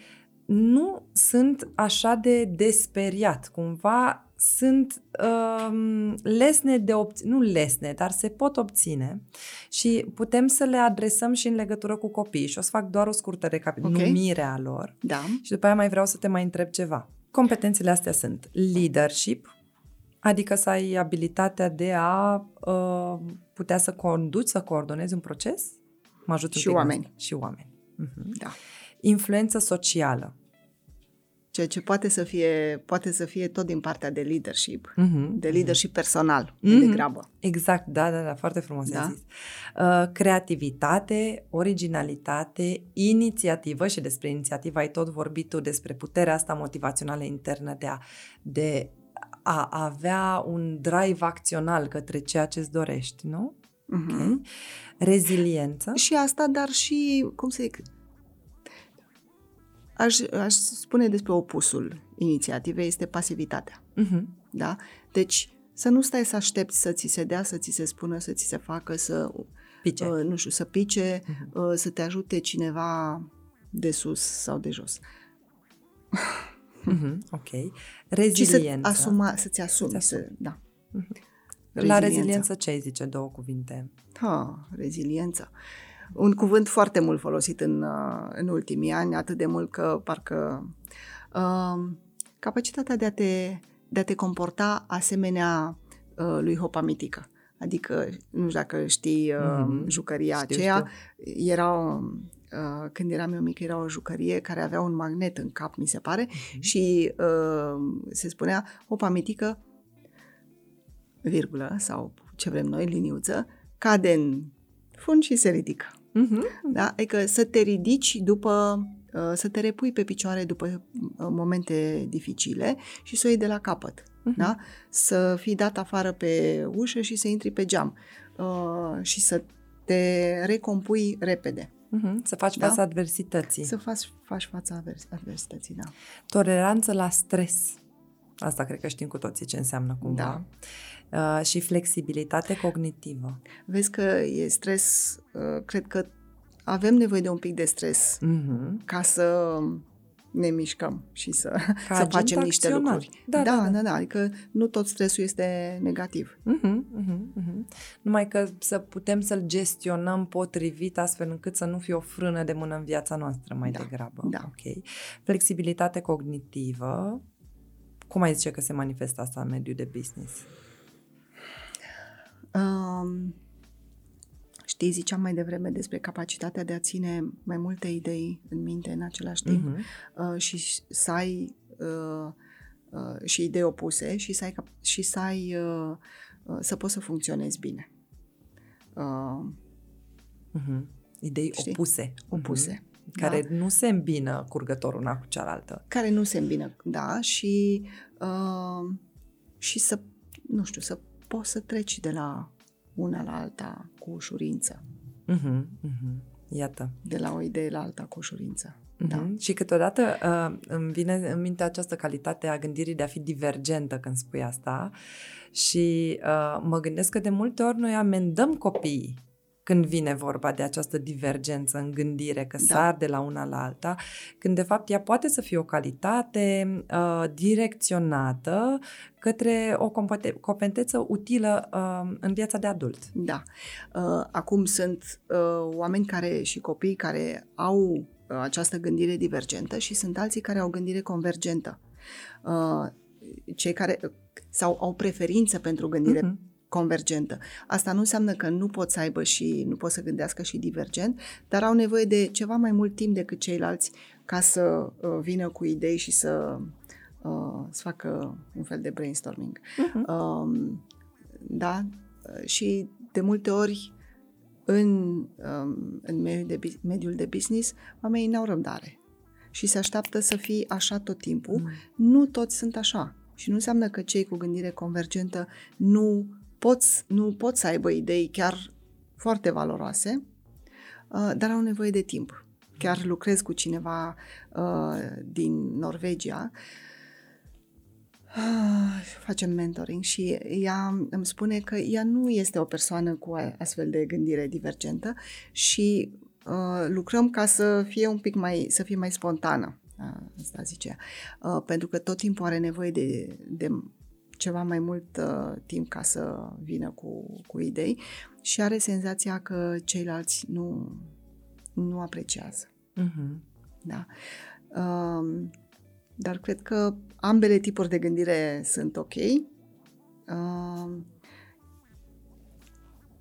nu sunt așa de desperiat. Cumva sunt um, lesne de obține, nu lesne, dar se pot obține și putem să le adresăm și în legătură cu copiii. Și o să fac doar o scurtă recapitulare, Ok. numirea lor. Da. Și după aia mai vreau să te mai întreb ceva. Competențele astea sunt leadership, adică să ai abilitatea de a uh, putea să conduci, să coordonezi un proces. Mă ajut un Și pic oameni. asta. Și oameni. Uh-huh. Da. Influență socială. Ceea ce poate să fie, poate să fie tot din partea de leadership, Uh-huh. de leadership personal, Mhm. de degrabă. Exact, da, da, da, foarte frumos Da. ai zis. Uh, creativitate, originalitate, inițiativă și despre inițiativă ai tot vorbit tu, despre puterea asta motivațională internă de a, de a avea un drive acțional către ceea ce îți dorești, nu? Mhm. Ok. Reziliență. Și asta, dar și, cum să zic, aș, aș spune despre opusul inițiativei, este pasivitatea. Uh-huh. Da? Deci, să nu stai să aștepți să ți se dea, să ți se spună, să ți se facă, să, Pice. uh, nu știu, să pice, Mhm. uh, să te ajute cineva de sus sau de jos. Uh-huh. Ok. Și Reziliență. să asuma, să-ți asumi. Să-ți Să, da. La reziliență ce ai zice? Două cuvinte. Ha, reziliență. Un cuvânt foarte mult folosit în, uh, în ultimii ani, atât de mult că parcă uh, capacitatea de a te, de a te comporta asemenea uh, lui Hopa Mitică. Adică, nu știu dacă știi uh, Mhm. jucăria Știu, aceea, era, uh, când eram eu mică, era o jucărie care avea un magnet în cap, mi se pare, Mhm. și uh, se spunea Hopa Mitică, virgulă, sau ce vrem noi, liniuță, cade în fund și se ridică. Uh-huh. Da? Adică să te ridici după, uh, să te repui pe picioare după uh, momente dificile și să o iei de la capăt. Mhm. Da? Să fii dat afară pe ușă și să intri pe geam. Uh, și să te recompui repede. Uh-huh. Să faci Da? față adversității. Să faci, faci fața advers- adversității. Da. Toleranță la stres. Asta cred că știm cu toții ce înseamnă cumva. Uh, și flexibilitate cognitivă. Vezi că e stres, uh, cred că avem nevoie de un pic de stres Uh-huh. ca să ne mișcăm și să, să agent facem niște acțional. lucruri. Da, da, da, da. da, da. Adică nu tot stresul este negativ. Uh-huh, uh-huh, uh-huh. Numai că să putem să-l gestionăm potrivit astfel încât să nu fie o frână de mână în viața noastră mai Da, degrabă. da. Ok. Flexibilitate cognitivă. Cum ai zice că se manifestă asta în mediul de business? Um, știi, ziceam mai devreme despre capacitatea de a ține mai multe idei în minte în același timp Mhm. uh, și să ai uh, uh, și idei opuse și să ai, cap- și să ai uh, uh, să poți să funcționezi bine. Uh, Mhm. Idei Știi? opuse. opuse. Mhm. Care nu se îmbină curgătorul una cu cealaltă. care nu se îmbină, da, și, uh, și să, nu știu, să poți să treci de la una la alta cu ușurință, Mhm, mhm. Iată. de la o idee la alta cu ușurință. Mhm. Da. Și câteodată uh, îmi vine în minte această calitate a gândirii de a fi divergentă când spui asta și uh, mă gândesc că de multe ori noi amendăm copiii când vine vorba de această divergență în gândire, că da. sar de la una la alta, când de fapt ea poate să fie o calitate uh, direcționată către o competență utilă uh, în viața de adult. Da. Uh, acum sunt uh, oameni care și copii care au uh, această gândire divergentă și sunt alții care au gândire convergentă. Uh, cei care sau au preferință pentru gândire uh-huh convergentă. Asta nu înseamnă că nu pot să aibă și nu pot să gândească și divergent, dar au nevoie de ceva mai mult timp decât ceilalți ca să uh, vină cu idei și să, uh, să facă un fel de brainstorming. Uh-huh. Uh, da? Și de multe ori în, um, în mediul, de, mediul de business, oamenii n-au răbdare și se așteaptă să fie așa tot timpul. Mm. Nu toți sunt așa. Și nu înseamnă că cei cu gândire convergentă nu poți, nu pot să aibă idei chiar foarte valoroase, uh, dar au nevoie de timp. Chiar lucrez cu cineva uh, din Norvegia, uh, facem mentoring și ea îmi spune că ea nu este o persoană cu astfel de gândire divergentă și lucrăm ca să fie un pic mai, să fie mai spontană. Asta zice. Pentru că tot timpul are nevoie de, de ceva mai mult uh, timp ca să vină cu, cu idei și are senzația că ceilalți nu, nu apreciază. Uh-huh. Da. Uh, dar cred că ambele tipuri de gândire sunt ok. Uh,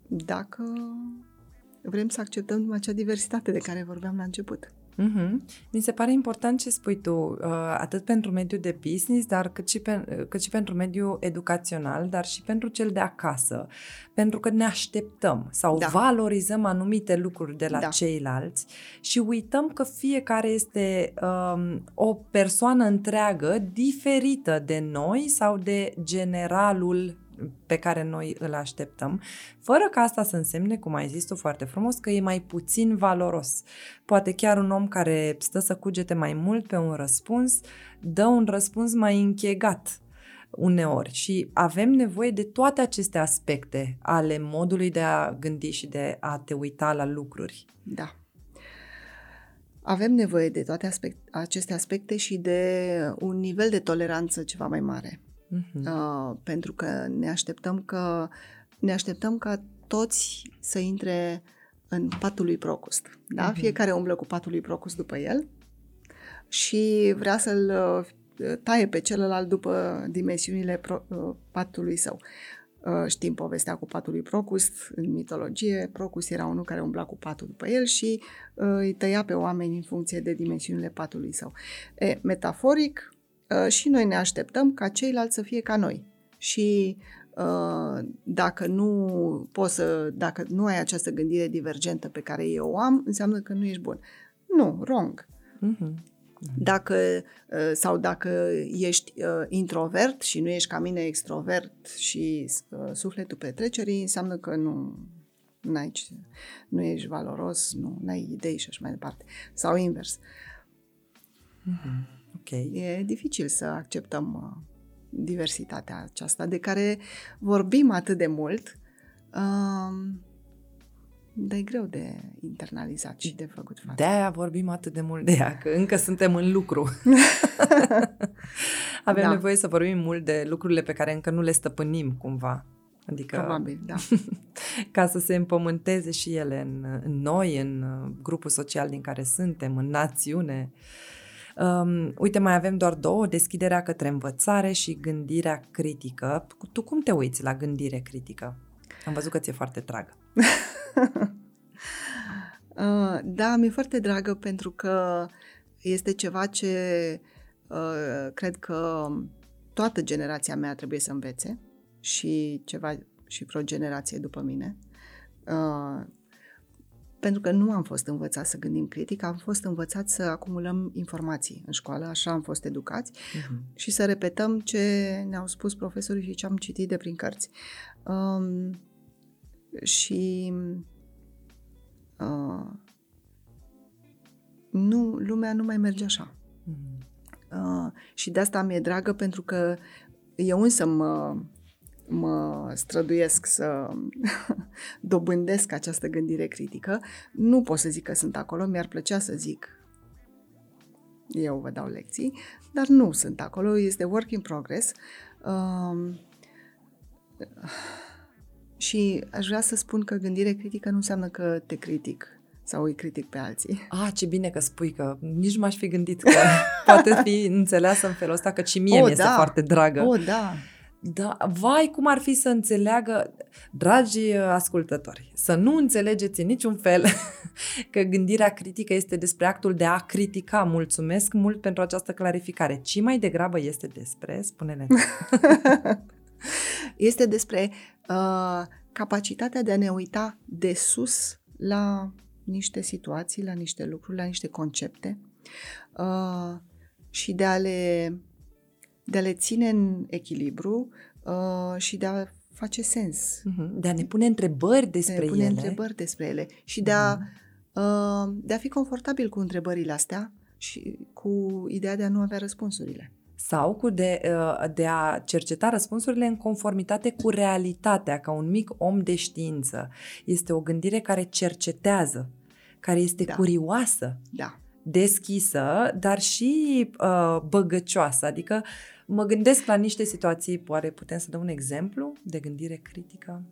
dacă vrem să acceptăm acea diversitate de care vorbeam la început. Mm-hmm. Mi se pare important ce spui tu, uh, atât pentru mediul de business, dar cât și, pe, cât și pentru mediul educațional, dar și pentru cel de acasă. Pentru că ne așteptăm sau da. valorizăm anumite lucruri de la da. ceilalți și uităm că fiecare este um, o persoană întreagă diferită de noi sau de generalul pe care noi îl așteptăm, fără ca asta să însemne, cum ai zis tu foarte frumos, că e mai puțin valoros. Poate chiar un om care stă să cugete mai mult pe un răspuns, dă un răspuns mai închegat uneori și avem nevoie de toate aceste aspecte ale modului de a gândi și de a te uita la lucruri. Da. Avem nevoie de toate aspect- aceste aspecte și de un nivel de toleranță ceva mai mare. Uh-huh. Uh, pentru că ne așteptăm că ne așteptăm ca toți să intre în patul lui Procust. Da? Uh-huh. Fiecare umblă cu patul lui Procust după el și vrea să-l uh, taie pe celălalt după dimensiunile pro, uh, patului său. Uh, știm povestea cu patul lui Procust în mitologie. Procust era unul care umbla cu patul după el și uh, îi tăia pe oameni în funcție de dimensiunile patului său. E, metaforic, Uh, și noi ne așteptăm ca ceilalți să fie ca noi. Și uh, dacă nu poți să, dacă nu ai această gândire divergentă pe care eu o am, înseamnă că nu ești bun. Nu, wrong. Mm-hmm. Dacă, uh, sau dacă ești introvert și nu ești ca mine extrovert și sufletul petrecerii, înseamnă că nu, n-ai, nu ești valoros, nu ai idei și așa mai departe. Sau invers. Mm-hmm. Okay. E dificil să acceptăm uh, diversitatea aceasta de care vorbim atât de mult, uh, dar e greu de internalizat și de făcut față. De-aia vorbim atât de mult de ea, că încă suntem în lucru. Avem da. nevoie să vorbim mult de lucrurile pe care încă nu le stăpânim cumva. Adică, Probabil, da. ca să se împământeze și ele în, în noi, în uh, grupul social din care suntem, în națiune. Uh, Um, uite, mai avem doar două, deschiderea către învățare și gândirea critică. Tu cum te uiți la gândire critică? Am văzut că ți-e foarte dragă. uh, da, mi-e foarte dragă pentru că este ceva ce uh, cred că toată generația mea trebuie să învețe și ceva și vreo generație după mine. Uh, pentru că nu am fost învățați să gândim critic, am fost învățați să acumulăm informații în școală, așa am fost educați, uh-huh. și să repetăm ce ne-au spus profesorii și ce am citit de prin cărți. Um, și uh, nu, lumea nu mai merge așa. Uh-huh. Uh, și de asta mi-e dragă pentru că eu însă mă mă străduiesc să dobândesc această gândire critică. Nu pot să zic că sunt acolo, mi-ar plăcea să zic eu vă dau lecții, dar nu sunt acolo, este work in progress. Um, și aș vrea să spun că gândire critică nu înseamnă că te critic sau îi critic pe alții. Ah, ce bine că spui că nici m-aș fi gândit că poate fi înțeleasă în felul ăsta, că și mie O, mi este da. foarte dragă. O, da, Da, vai cum ar fi să înțeleagă, dragi uh, ascultători, să nu înțelegeți în niciun fel că gândirea critică este despre actul de a critica. Mulțumesc mult pentru această clarificare. Ci mai degrabă este despre, spune-ne. este despre uh, capacitatea de a ne uita de sus la niște situații, la niște lucruri, la niște concepte uh, și de a le, de a le ține în echilibru uh, și de a face sens. Mhm. De a ne pune întrebări De a despre ne pune ele. întrebări despre ele și de a, uh, de a fi confortabil cu întrebările astea și cu ideea de a nu avea răspunsurile. Sau cu de, uh, de a cerceta răspunsurile în conformitate cu realitatea, ca un mic om de știință. Este o gândire care cercetează, care este Da. curioasă, Da. deschisă, dar și uh, băgăcioasă. Adică mă gândesc la niște situații, poate putem să dăm un exemplu de gândire critică?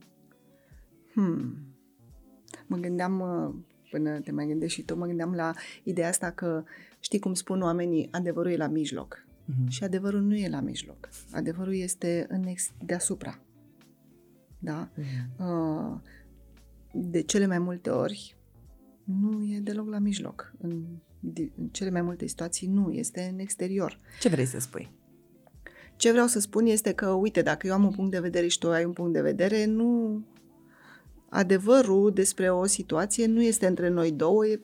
Hmm. Mă gândeam, uh, până te mai gândești și tu, mă gândeam la ideea asta că, știi cum spun oamenii, adevărul e la mijloc. Mhm. Și adevărul nu e la mijloc. Adevărul este în ex- deasupra. Da? Mhm. Uh, De cele mai multe ori nu e deloc la mijloc. În, di- în cele mai multe situații nu, este în exterior. Ce vrei să spui? Ce vreau să spun este că, uite, dacă eu am un punct de vedere și tu ai un punct de vedere, nu... Adevărul despre o situație nu este între noi două, e-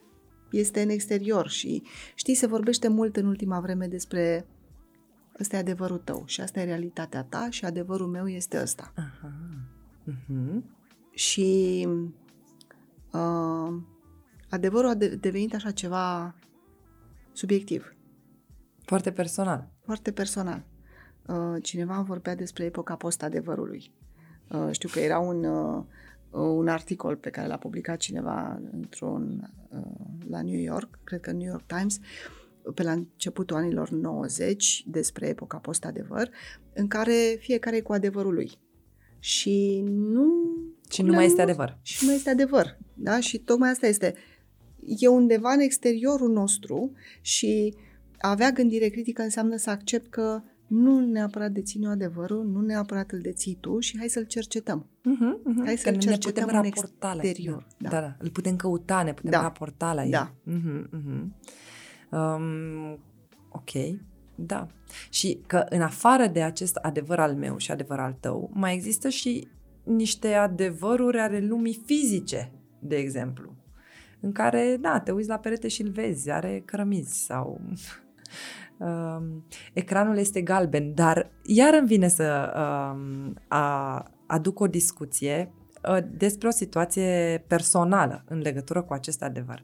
este în exterior și, știi, se vorbește mult în ultima vreme despre ăsta e adevărul tău și asta e realitatea ta și adevărul meu este ăsta. Aha. Mhm. Și uh, adevărul a de- devenit așa ceva subiectiv, Foarte personal. foarte personal. Uh, cineva vorbea despre epoca post-adevărului. Uh, știu că era un, uh, un articol pe care l-a publicat cineva într-un, uh, la New York, cred că New York Times, pe la începutul anilor 90, despre epoca post-adevăr, în care fiecare e cu adevărul lui. Și nu... Și nu mai este adevăr. Și nu este adevăr. Da? Și tocmai asta este. E undeva în exteriorul nostru și a avea gândire critică înseamnă să accept că nu neapărat dețin eu adevărul, nu neapărat îl deții tu și hai să-l cercetăm. Mhm, mhm. Hai Că să-l ne cercetăm putem în raporta la exterior, Da. da. Da, da. Îl putem căuta, ne putem Da. raporta la el. Da. Mhm, mhm. Um, ok. Da. Și că în afară de acest adevăr al meu și adevăr al tău, mai există și niște adevăruri ale lumii fizice, de exemplu, în care, da, te uiți la perete și îl vezi, are cărămizi sau... Um, ecranul este galben, dar iar îmi vine să um, a, aduc o discuție uh, despre o situație personală în legătură cu acest adevăr.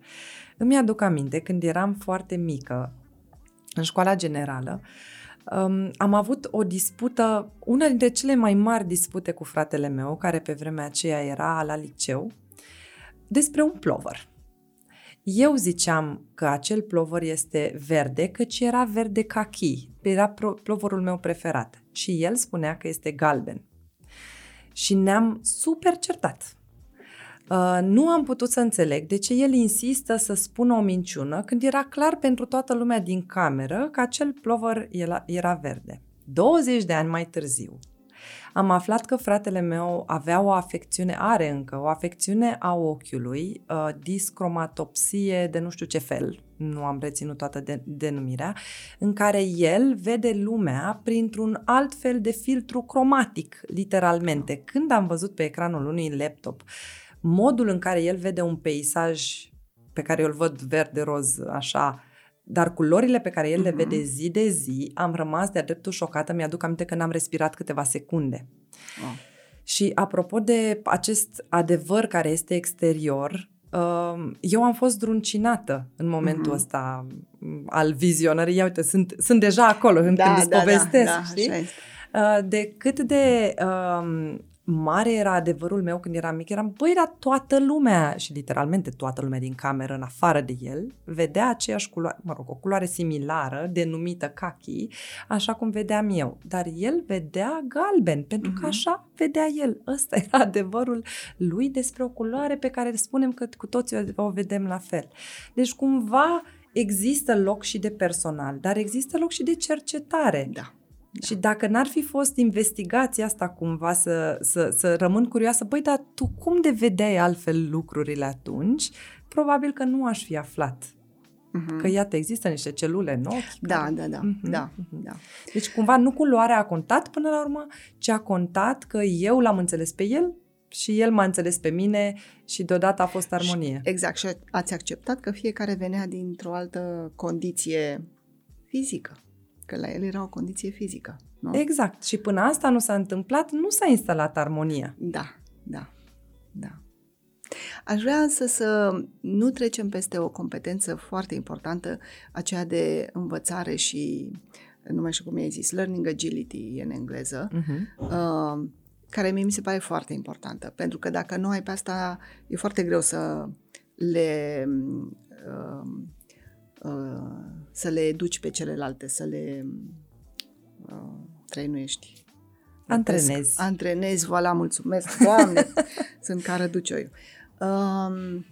Îmi aduc aminte când eram foarte mică, în școala generală, um, am avut o dispută, una dintre cele mai mari dispute cu fratele meu, care pe vremea aceea era la liceu, despre un plover. Eu ziceam că acel plover este verde, căci era verde cachi, era pro- ploverul meu preferat. Și el spunea că este galben. Și ne-am super certat. Uh, nu am putut să înțeleg de ce el insistă să spună o minciună când era clar pentru toată lumea din cameră că acel plover era, era verde. 20 de ani mai târziu, am aflat că fratele meu avea o afecțiune, are încă o afecțiune a ochiului, uh, discromatopsie de nu știu ce fel, nu am reținut toată de, denumirea, în care el vede lumea printr-un alt fel de filtru cromatic, literalmente. Când am văzut pe ecranul unui laptop modul în care el vede un peisaj pe care eu îl văd verde-roz așa, dar culorile pe care el le Mhm. vede zi de zi, am rămas de-a dreptul șocată. Mi-aduc aminte că n-am respirat câteva secunde. Oh. Și apropo de acest adevăr care este exterior, um, eu am fost druncinată în momentul Mhm. ăsta um, al vizionării. Ia uite, sunt, sunt deja acolo când, când îți povestesc, da, știi? așa este. uh, de cât de uh, mare era adevărul meu când eram mic, eram, băi, dar toată lumea, și literalmente toată lumea din cameră, în afară de el, vedea aceeași culoare, mă rog, o culoare similară, denumită kaki, așa cum vedeam eu. Dar el vedea galben, pentru că mhm. așa vedea el. Ăsta era adevărul lui despre o culoare pe care spunem că cu toții o vedem la fel. Deci, cumva, există loc și de personal, dar există loc și de cercetare. Da. Da. Și dacă n-ar fi fost investigația asta cumva să, să, să rămân curioasă, băi, dar tu cum de vedeai altfel lucrurile atunci? Probabil că nu aș fi aflat. Uh-huh. Că iată, există niște celule în ochi. Da, care... da, da, uh-huh. da, uh-huh. da. Deci cumva nu culoarea a contat până la urmă, ci a contat că eu l-am înțeles pe el și el m-a înțeles pe mine și deodată a fost armonie. Exact, și ați acceptat că fiecare venea dintr-o altă condiție fizică. Că la el era o condiție fizică. Nu? Exact. Și până asta nu s-a întâmplat, nu s-a instalat armonia. Da, da, da. Aș vrea însă să nu trecem peste o competență foarte importantă, aceea de învățare și, nu mai știu cum i-ai zis, learning agility în engleză, uh-huh. uh, care mie mi se pare foarte importantă. Pentru că dacă nu ai pe asta, e foarte greu să le uh, Uh, să le educi pe celelalte, să le uh, trăinuiești. Antrenezi. Antrenezi, voilà, mulțumesc, Doamne, sunt ca răducioiu. Um,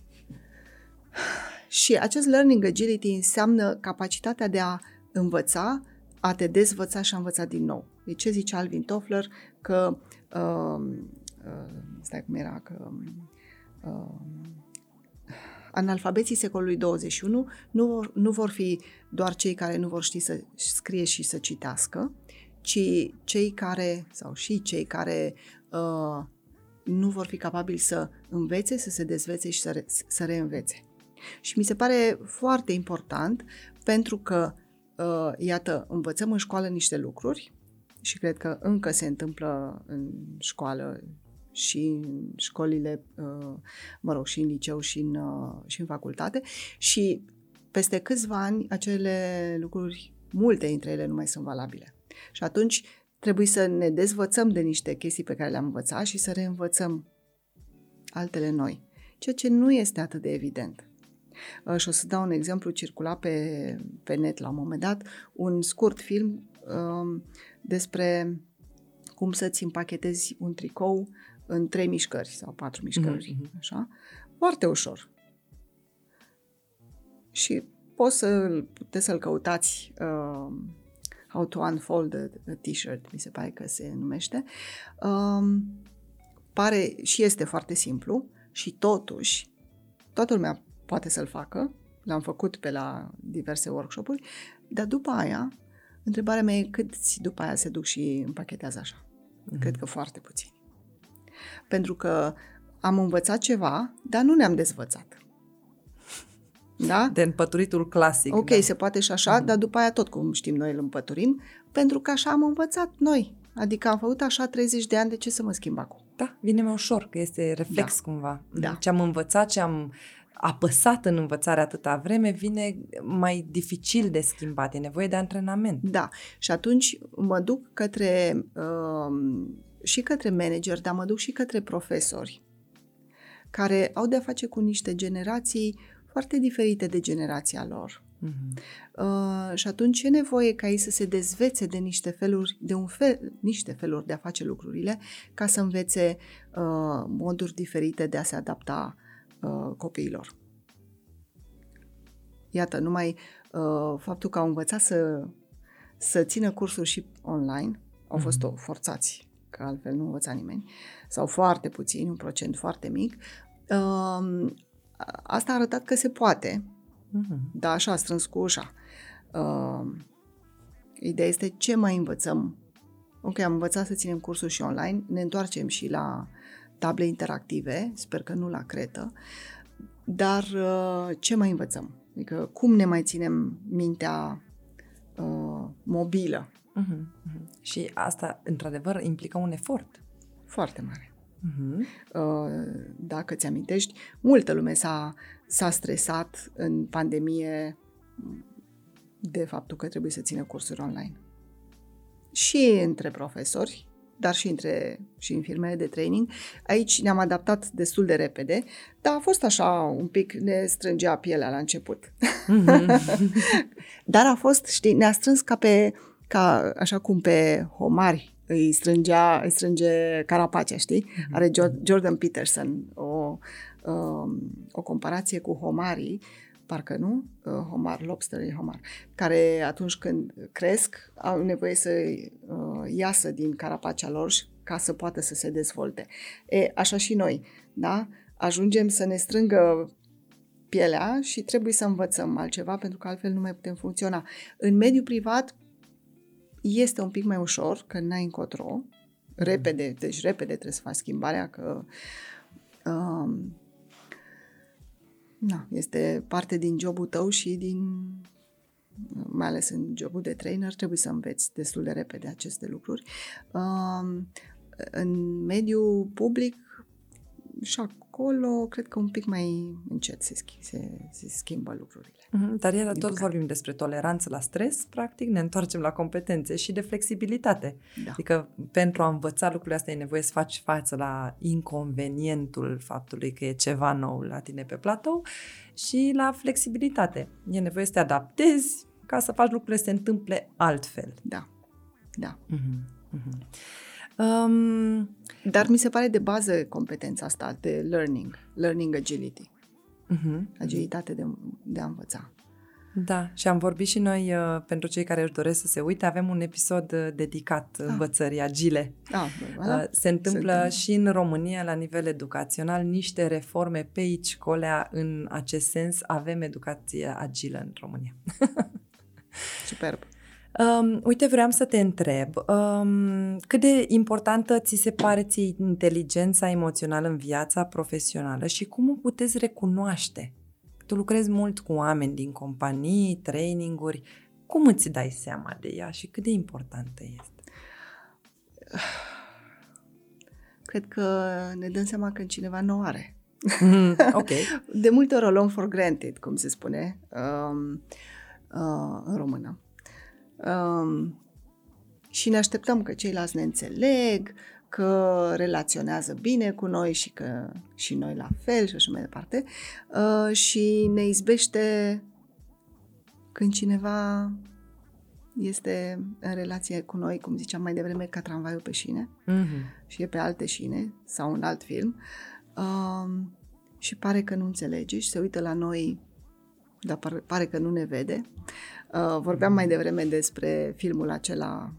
și acest learning agility înseamnă capacitatea de a învăța, a te dezvăța și a învăța din nou. Deci ce zice Alvin Toffler? Că, uh, uh, stai cum era, că uh, analfabeții secolului 21 nu vor, nu vor fi doar cei care nu vor ști să scrie și să citească, ci cei care, sau și cei care uh, nu vor fi capabili să învețe, să se dezvețe și să, re, să reînvețe. Și mi se pare foarte important pentru că, uh, iată, învățăm în școală niște lucruri și cred că încă se întâmplă în școală și în școlile, uh, mă rog, și în liceu și în, uh, și în facultate și peste câțiva ani acele lucruri, multe dintre ele nu mai sunt valabile. Și atunci trebuie să ne dezvățăm de niște chestii pe care le-am învățat și să reînvățăm altele noi, ceea ce nu este atât de evident. Uh, și o să dau un exemplu, circula pe, pe net la un moment dat un scurt film uh, despre cum să-ți împachetezi un tricou în trei mișcări sau patru mișcări, mm-hmm. așa, foarte ușor. Și poți să puteți să-l căutați uh, How to Unfold a, a T-shirt, mi se pare că se numește. Um, pare și este foarte simplu și totuși toată lumea poate să-l facă. L-am făcut pe la diverse workshop-uri, dar după aia, întrebarea mea e câți după aia se duc și împachetează așa. Mm-hmm. Cred că foarte puțini pentru că am învățat ceva, dar nu ne-am dezvățat. Da? De împăturitul clasic. Ok, da. se poate și așa, mm-hmm. dar după aia tot cum știm noi îl împăturim, pentru că așa am învățat noi. Adică am făcut așa 30 de ani, de ce să mă schimb acum? Da, vine mai ușor, că este reflex da. cumva. Da. Ce am învățat, ce am apăsat în învățare atâta vreme, vine mai dificil de schimbat, e nevoie de antrenament. Da, și atunci mă duc către uh, și către manager, dar mă duc și către profesori care au de-a face cu niște generații foarte diferite de generația lor. Uh-huh. Uh, și atunci e nevoie ca ei să se dezvețe de niște feluri, de un fel, niște feluri de a face lucrurile, ca să învețe uh, moduri diferite de a se adapta uh, copiilor. Iată, numai uh, faptul că au învățat să, să țină cursuri și online, au fost uh-huh. forțați că altfel nu învăța nimeni, sau foarte puțini, un procent foarte mic, um, asta a arătat că se poate, uh-huh. da, așa, strâns cu ușa. Um, ideea este ce mai învățăm. Ok, am învățat să ținem cursul și online, ne întoarcem și la table interactive, sper că nu la cretă, dar uh, ce mai învățăm? Adică cum ne mai ținem mintea uh, mobilă, Uh-huh, uh-huh. Și asta, într-adevăr, implică un efort. Foarte mare. Uh-huh. Dacă ți amintești, multă lume s-a, s-a stresat în pandemie de faptul că trebuie să țină cursuri online. și între profesori, dar și, între, și în firmele de training. Aici ne-am adaptat destul de repede, dar a fost așa un pic, ne strângea pielea la început. Mm-hmm. dar a fost, știi, ne-a strâns ca pe, ca, așa cum pe homari îi strângea, îi strânge carapacea, știi? Mm-hmm. Are Jordan Peterson o, um, o comparație cu homarii parcă nu, uh, homar, lobster e homar, care atunci când cresc au nevoie să uh, iasă din carapacea lor ca să poată să se dezvolte. E, așa și noi, da? Ajungem să ne strângă pielea și trebuie să învățăm altceva pentru că altfel nu mai putem funcționa. În mediul privat este un pic mai ușor, că n-ai încotro, repede, deci repede trebuie să faci schimbarea, că um, Na, este parte din jobul tău și din, mai ales în jobul de trainer, trebuie să înveți destul de repede aceste lucruri. În mediul public și acolo cred că un pic mai încet se, se, se schimbă lucrurile. Mm-hmm, dar iar tot păcate. vorbim despre toleranță la stres, practic ne întoarcem la competențe și de flexibilitate. Da. Adică pentru a învăța lucrurile astea e nevoie să faci față la inconvenientul faptului că e ceva nou la tine pe platou și la flexibilitate. E nevoie să te adaptezi ca să faci lucrurile să se întâmple altfel. Da, da. Mm-hmm. Mm-hmm. Um, Dar mi se pare de bază competența asta de learning, learning agility. Uh-huh. Agilitate de, de a învăța. Da, și am vorbit și noi, uh, pentru cei care își doresc să se uite, avem un episod uh, dedicat ah. învățării agile. Ah, da. Uh, se întâmplă se și în România, la nivel educațional, niște reforme pe aici, colea, în acest sens. Avem educație agilă în România. Superb. Um, uite, vreau să te întreb, um, cât de importantă ți se pare ție inteligența emoțională în viața profesională și cum o puteți recunoaște? Tu lucrezi mult cu oameni din companii, traininguri, cum îți dai seama de ea și cât de importantă este? Cred că ne dăm seama că cineva nu are. Mm, ok. De multe ori o luăm for granted, cum se spune um, uh, în română. Um, și ne așteptăm că ceilalți ne înțeleg, că relaționează bine cu noi și că și noi la fel și așa mai departe. Uh, și ne izbește când cineva este în relație cu noi, cum ziceam mai devreme, ca tramvaiul pe șine uh-huh. și e pe alte șine sau un alt film uh, și pare că nu înțelege și se uită la noi, dar pare, pare că nu ne vede. Uh, vorbeam mai devreme despre filmul acela,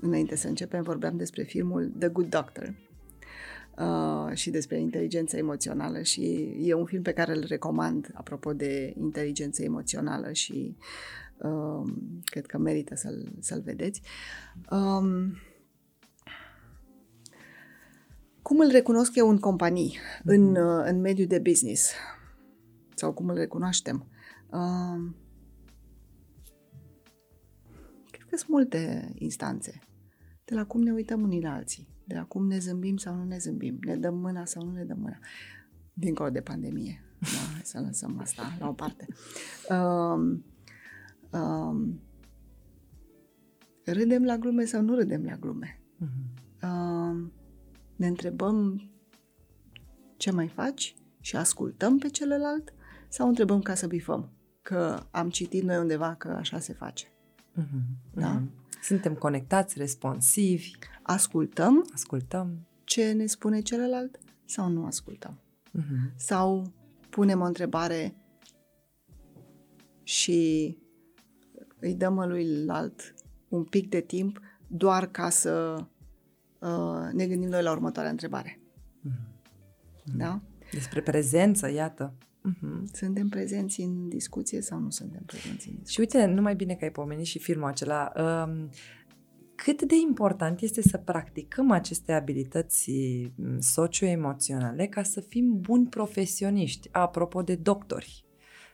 înainte să începem, vorbeam despre filmul The Good Doctor uh, și despre inteligența emoțională și e un film pe care îl recomand apropo de inteligență emoțională și uh, cred că merită să-l, să-l vedeți. Um, cum îl recunosc eu în companii, mm-hmm. în, mhm. uh, în mediul de business? Sau cum îl recunoaștem? Uh, sunt multe instanțe. De la cum ne uităm unii la alții, de la cum ne zâmbim sau nu ne zâmbim, ne dăm mâna sau nu ne dăm mâna, dincolo de pandemie. Da, hai să lăsăm asta la o parte. Um, um, râdem la glume sau nu râdem la glume? Uh-huh. Um, ne întrebăm ce mai faci și ascultăm pe celălalt sau întrebăm ca să bifăm? Că am citit noi undeva că așa se face. Mm-hmm. Da? Mm-hmm. Suntem conectați, responsivi. Ascultăm. Ascultăm. Ce ne spune celălalt sau nu ascultăm. Mm-hmm. Sau punem o întrebare și îi dăm lui alt un pic de timp doar ca să uh, ne gândim noi la următoarea întrebare. Mm-hmm. Da? Despre prezență, iată. Uh-huh. Suntem prezenți în discuție sau nu suntem prezenți în discuție? Și uite, nu mai bine că ai pomenit și filmul acela. Um, cât de important este să practicăm aceste abilități mm, socioemoționale ca să fim buni profesioniști, apropo de doctori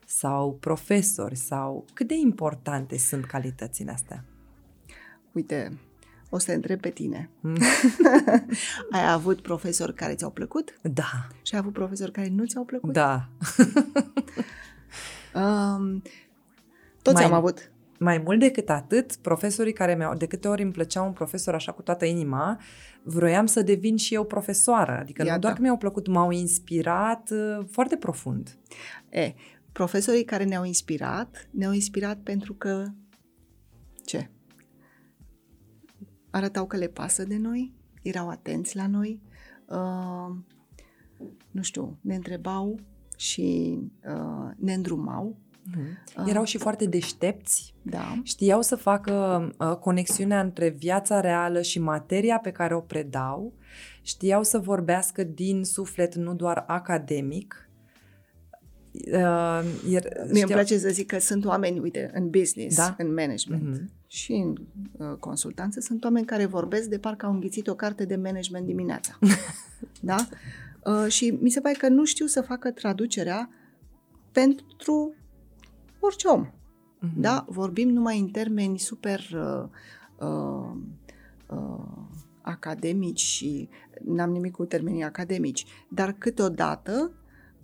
sau profesori sau cât de importante sunt calitățile astea? Uite, o să te întreb pe tine. Mm. ai avut profesori care ți-au plăcut? Da. Și ai avut profesori care nu ți-au plăcut? Da. um, toți mai, am avut. mai mult decât atât, profesorii care mi-au, de câte ori îmi plăcea un profesor așa cu toată inima, vroiam să devin și eu profesoară. Adică Iată. nu doar că mi-au plăcut, m-au inspirat uh, foarte profund. E, profesorii care ne-au inspirat, ne-au inspirat pentru că ce? Arătau că le pasă de noi, erau atenți la noi, uh, nu știu, ne întrebau și uh, ne îndrumau Uh-huh. Erau și foarte deștepți, da. știau să facă uh, conexiunea între viața reală și materia pe care o predau, știau să vorbească din suflet, nu doar academic. Uh, er, Mie știau... îmi place să zic că sunt oameni, uite, în business, da? în management uh-huh. Și în uh, consultanță, sunt oameni care vorbesc de parcă au înghițit o carte de management dimineața. da? Uh, și mi se pare că nu știu să facă traducerea pentru orice om. Uh-huh. Da? Vorbim numai în termeni super uh, uh, uh, academici și n-am nimic cu termenii academici, dar câteodată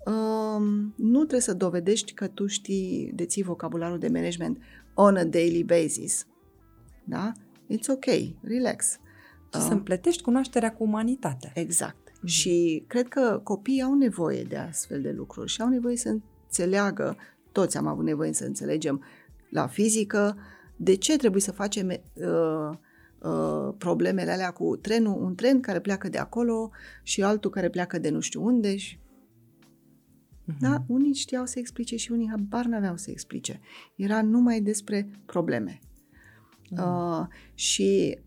uh, nu trebuie să dovedești că tu știi, deții vocabularul de management on a daily basis. Da? It's ok, relax. Și uh, să împletești cunoașterea cu umanitatea. Exact. Mm-hmm. Și cred că copiii au nevoie de astfel de lucruri și au nevoie să înțeleagă toți am avut nevoie să înțelegem la fizică de ce trebuie să facem uh, uh, problemele alea cu trenul, un tren care pleacă de acolo și altul care pleacă de nu știu unde. Și... Uh-huh. Da? Unii știau să explice și unii habar n-aveau să explice. Era numai despre probleme. Uh-huh. Uh, și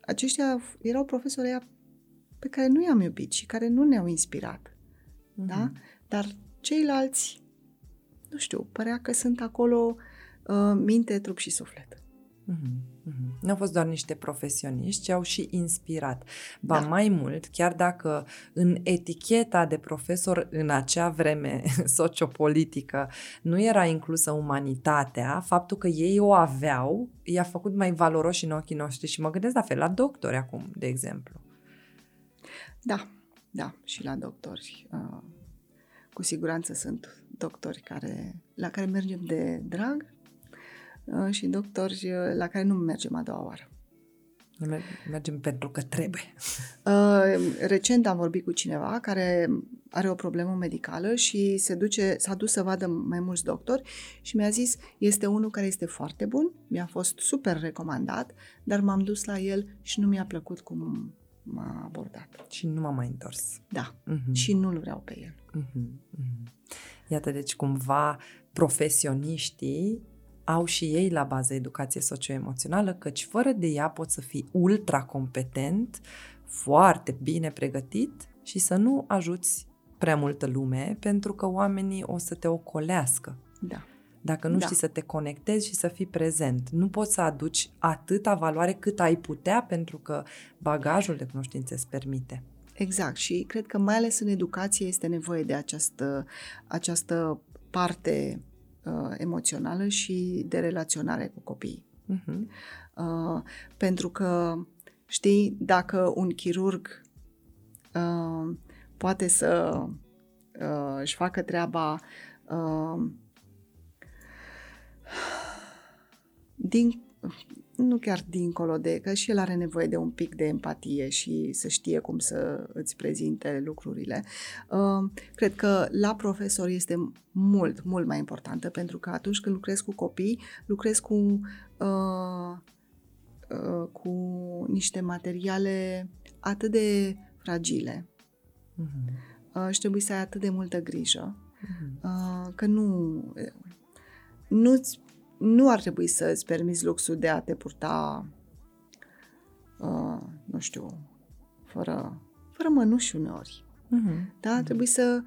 aceștia erau profesori pe care nu i-am iubit și care nu ne-au inspirat. Uh-huh. Da? Dar ceilalți nu știu, părea că sunt acolo uh, minte, trup și suflet. Mm-hmm. Mm-hmm. Nu au fost doar niște profesioniști, ci au și inspirat. Ba da. mai mult, chiar dacă în eticheta de profesor în acea vreme sociopolitică nu era inclusă umanitatea, faptul că ei o aveau i-a făcut mai valoroși în ochii noștri și mă gândesc la fel la doctori acum, de exemplu. Da, da, și la doctori. Uh, cu siguranță sunt doctori care, la care mergem de drag uh, și doctori uh, la care nu mergem a doua oară. Mergem pentru că trebuie. Uh, recent am vorbit cu cineva care are o problemă medicală și se duce, s-a dus să vadă mai mulți doctori și mi-a zis, este unul care este foarte bun, mi-a fost super recomandat, dar m-am dus la el și nu mi-a plăcut cum m-a abordat. Și nu m-a mai întors. Da. Uh-huh. Și nu-l vreau pe el. Uh-huh. Uh-huh. Iată, deci cumva profesioniștii au și ei la bază educație socioemoțională, căci fără de ea poți să fii ultra competent, foarte bine pregătit și să nu ajuți prea multă lume, pentru că oamenii o să te ocolească. Da. Dacă nu da. știi să te conectezi și să fii prezent, nu poți să aduci atâta valoare cât ai putea, pentru că bagajul de cunoștințe îți permite. Exact și cred că mai ales în educație este nevoie de această, această parte uh, emoțională și de relaționare cu copiii. Uh-huh. Uh, pentru că, știi, dacă un chirurg uh, poate să uh, își facă treaba uh, din nu chiar dincolo de, că și el are nevoie de un pic de empatie și să știe cum să îți prezinte lucrurile. Uh, cred că la profesor este mult, mult mai importantă, pentru că atunci când lucrezi cu copii, lucrezi cu, uh, uh, cu niște materiale atât de fragile uh-huh. și trebuie să ai atât de multă grijă uh-huh. că nu nu-ți nu ar trebui să îți permiți luxul de a te purta, uh, nu știu, fără, fără mănuși uneori. Uh-huh. Da? Uh-huh. Trebuie să,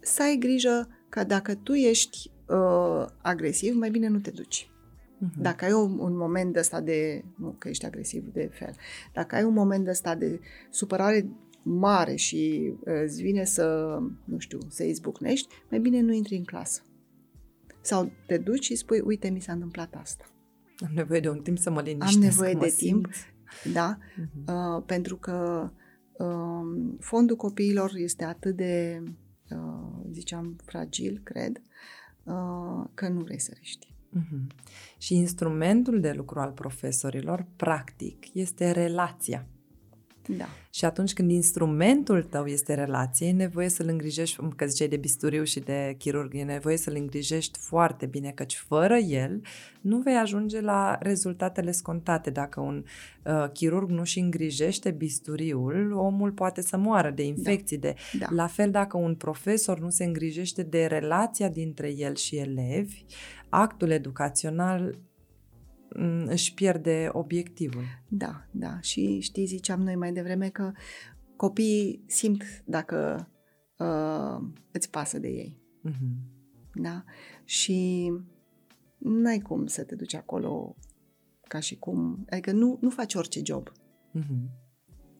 să ai grijă că dacă tu ești uh, agresiv, mai bine nu te duci. Uh-huh. Dacă ai un, un moment de ăsta de, nu că ești agresiv de fel, dacă ai un moment de ăsta de supărare mare și uh, îți vine să, nu știu, să izbucnești, mai bine nu intri în clasă. Sau te duci și spui, uite, mi s-a întâmplat asta. Am nevoie de un timp să mă liniștesc. Am nevoie de simt. timp, da, uh-huh. uh, pentru că uh, fondul copiilor este atât de, uh, ziceam, fragil, cred, uh, că nu vrei să riști. Mm-hmm. Și instrumentul de lucru al profesorilor, practic, este relația. Da. Și atunci când instrumentul tău este relație, e nevoie să-l îngrijești, că ziceai de bisturiu și de chirurg, e nevoie să-l îngrijești foarte bine, căci fără el nu vei ajunge la rezultatele scontate. Dacă un uh, chirurg nu și îngrijește bisturiul, omul poate să moară de infecții. Da. De... Da. La fel, dacă un profesor nu se îngrijește de relația dintre el și elevi, actul educațional Mm, își pierde obiectivul. Da, da. Și știi, ziceam noi mai devreme că copiii simt dacă uh, îți pasă de ei. Uh-huh. Da? Și n-ai cum să te duci acolo ca și cum... Adică nu, nu faci orice job. Uh-huh.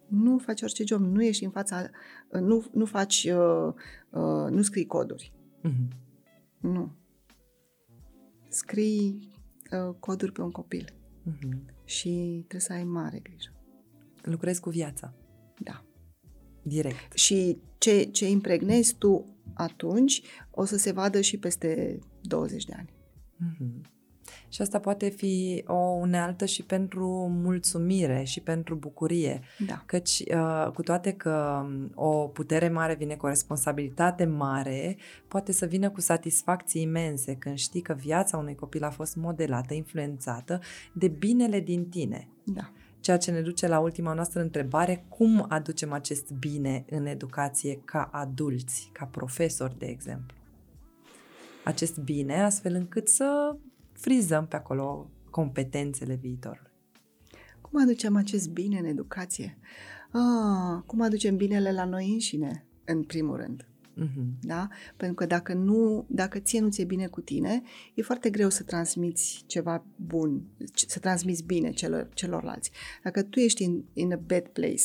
Nu faci orice job. Nu ești în fața... Nu, nu faci... Uh, uh, nu scrii coduri. Uh-huh. Nu. Scrii uh, coduri pe un copil. Uh-huh. Și trebuie să ai mare grijă. Lucrezi cu viața. Da. Direct. Și ce, ce impregnezi tu atunci o să se vadă și peste 20 de ani. Uh-huh. Și asta poate fi o unealtă și pentru mulțumire și pentru bucurie. Da. Căci, uh, cu toate că um, o putere mare vine cu o responsabilitate mare, poate să vină cu satisfacții imense când știi că viața unui copil a fost modelată, influențată de binele din tine. Da. Ceea ce ne duce la ultima noastră întrebare, cum aducem acest bine în educație ca adulți, ca profesori, de exemplu? Acest bine, astfel încât să frizăm pe acolo competențele viitorului. Cum aducem acest bine în educație? Ah, cum aducem binele la noi înșine, în primul rând. Uh-huh. Da? Pentru că dacă nu, dacă ție nu ți-e bine cu tine, e foarte greu să transmiți ceva bun, să transmiți bine celor, celorlalți. Dacă tu ești in, in a bad place,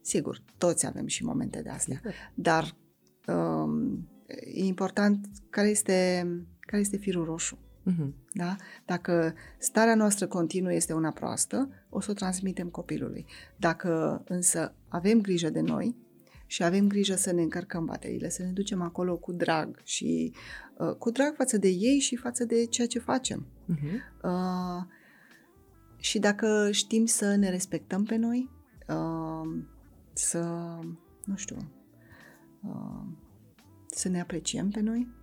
sigur, toți avem și momente de astea, sigur. dar um, e important care este, care este firul roșu. Uh-huh. Da? Dacă starea noastră continuă este una proastă, o să o transmitem copilului. Dacă însă avem grijă de noi și avem grijă să ne încărcăm bateriile, să ne ducem acolo cu drag și uh, cu drag față de ei și față de ceea ce facem. Uh-huh. Uh, și dacă știm să ne respectăm pe noi, uh, să, nu știu, uh, să ne apreciem pe noi, Uh,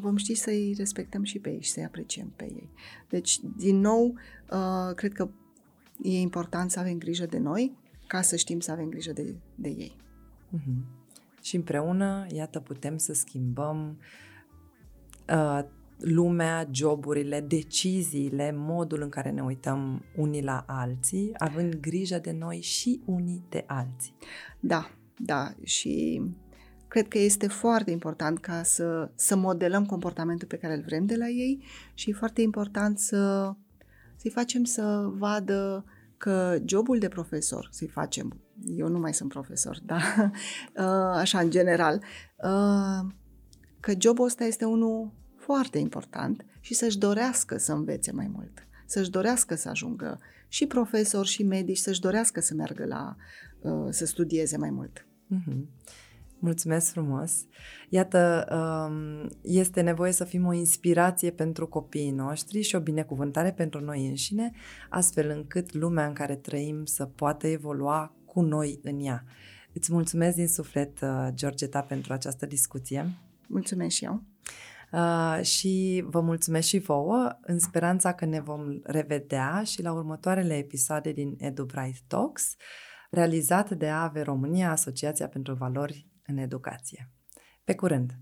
vom ști să-i respectăm și pe ei și să-i apreciem pe ei. Deci, din nou, uh, cred că e important să avem grijă de noi ca să știm să avem grijă de, de ei. Mm-hmm. Și împreună, iată, putem să schimbăm uh, lumea, joburile, deciziile, modul în care ne uităm unii la alții, având grijă de noi și unii de alții. Da, da. Și cred că este foarte important ca să, să modelăm comportamentul pe care îl vrem de la ei și e foarte important să, să-i facem să vadă că jobul de profesor, să-i facem, eu nu mai sunt profesor, da, așa în general, uh, că jobul ăsta este unul foarte important și să-și dorească să învețe mai mult, să-și dorească să ajungă și profesor și medici, să-și dorească să meargă la, uh, să studieze mai mult. Mm-hmm. Mulțumesc frumos! Iată, um, este nevoie să fim o inspirație pentru copiii noștri și o binecuvântare pentru noi înșine, astfel încât lumea în care trăim să poată evolua cu noi în ea. Îți mulțumesc din suflet, uh, Georgeta, pentru această discuție. Mulțumesc și eu! Uh, și vă mulțumesc și vouă în speranța că ne vom revedea și la următoarele episoade din Edu Bright Talks, realizat de AVE România, Asociația pentru Valori în educație. Pe curând!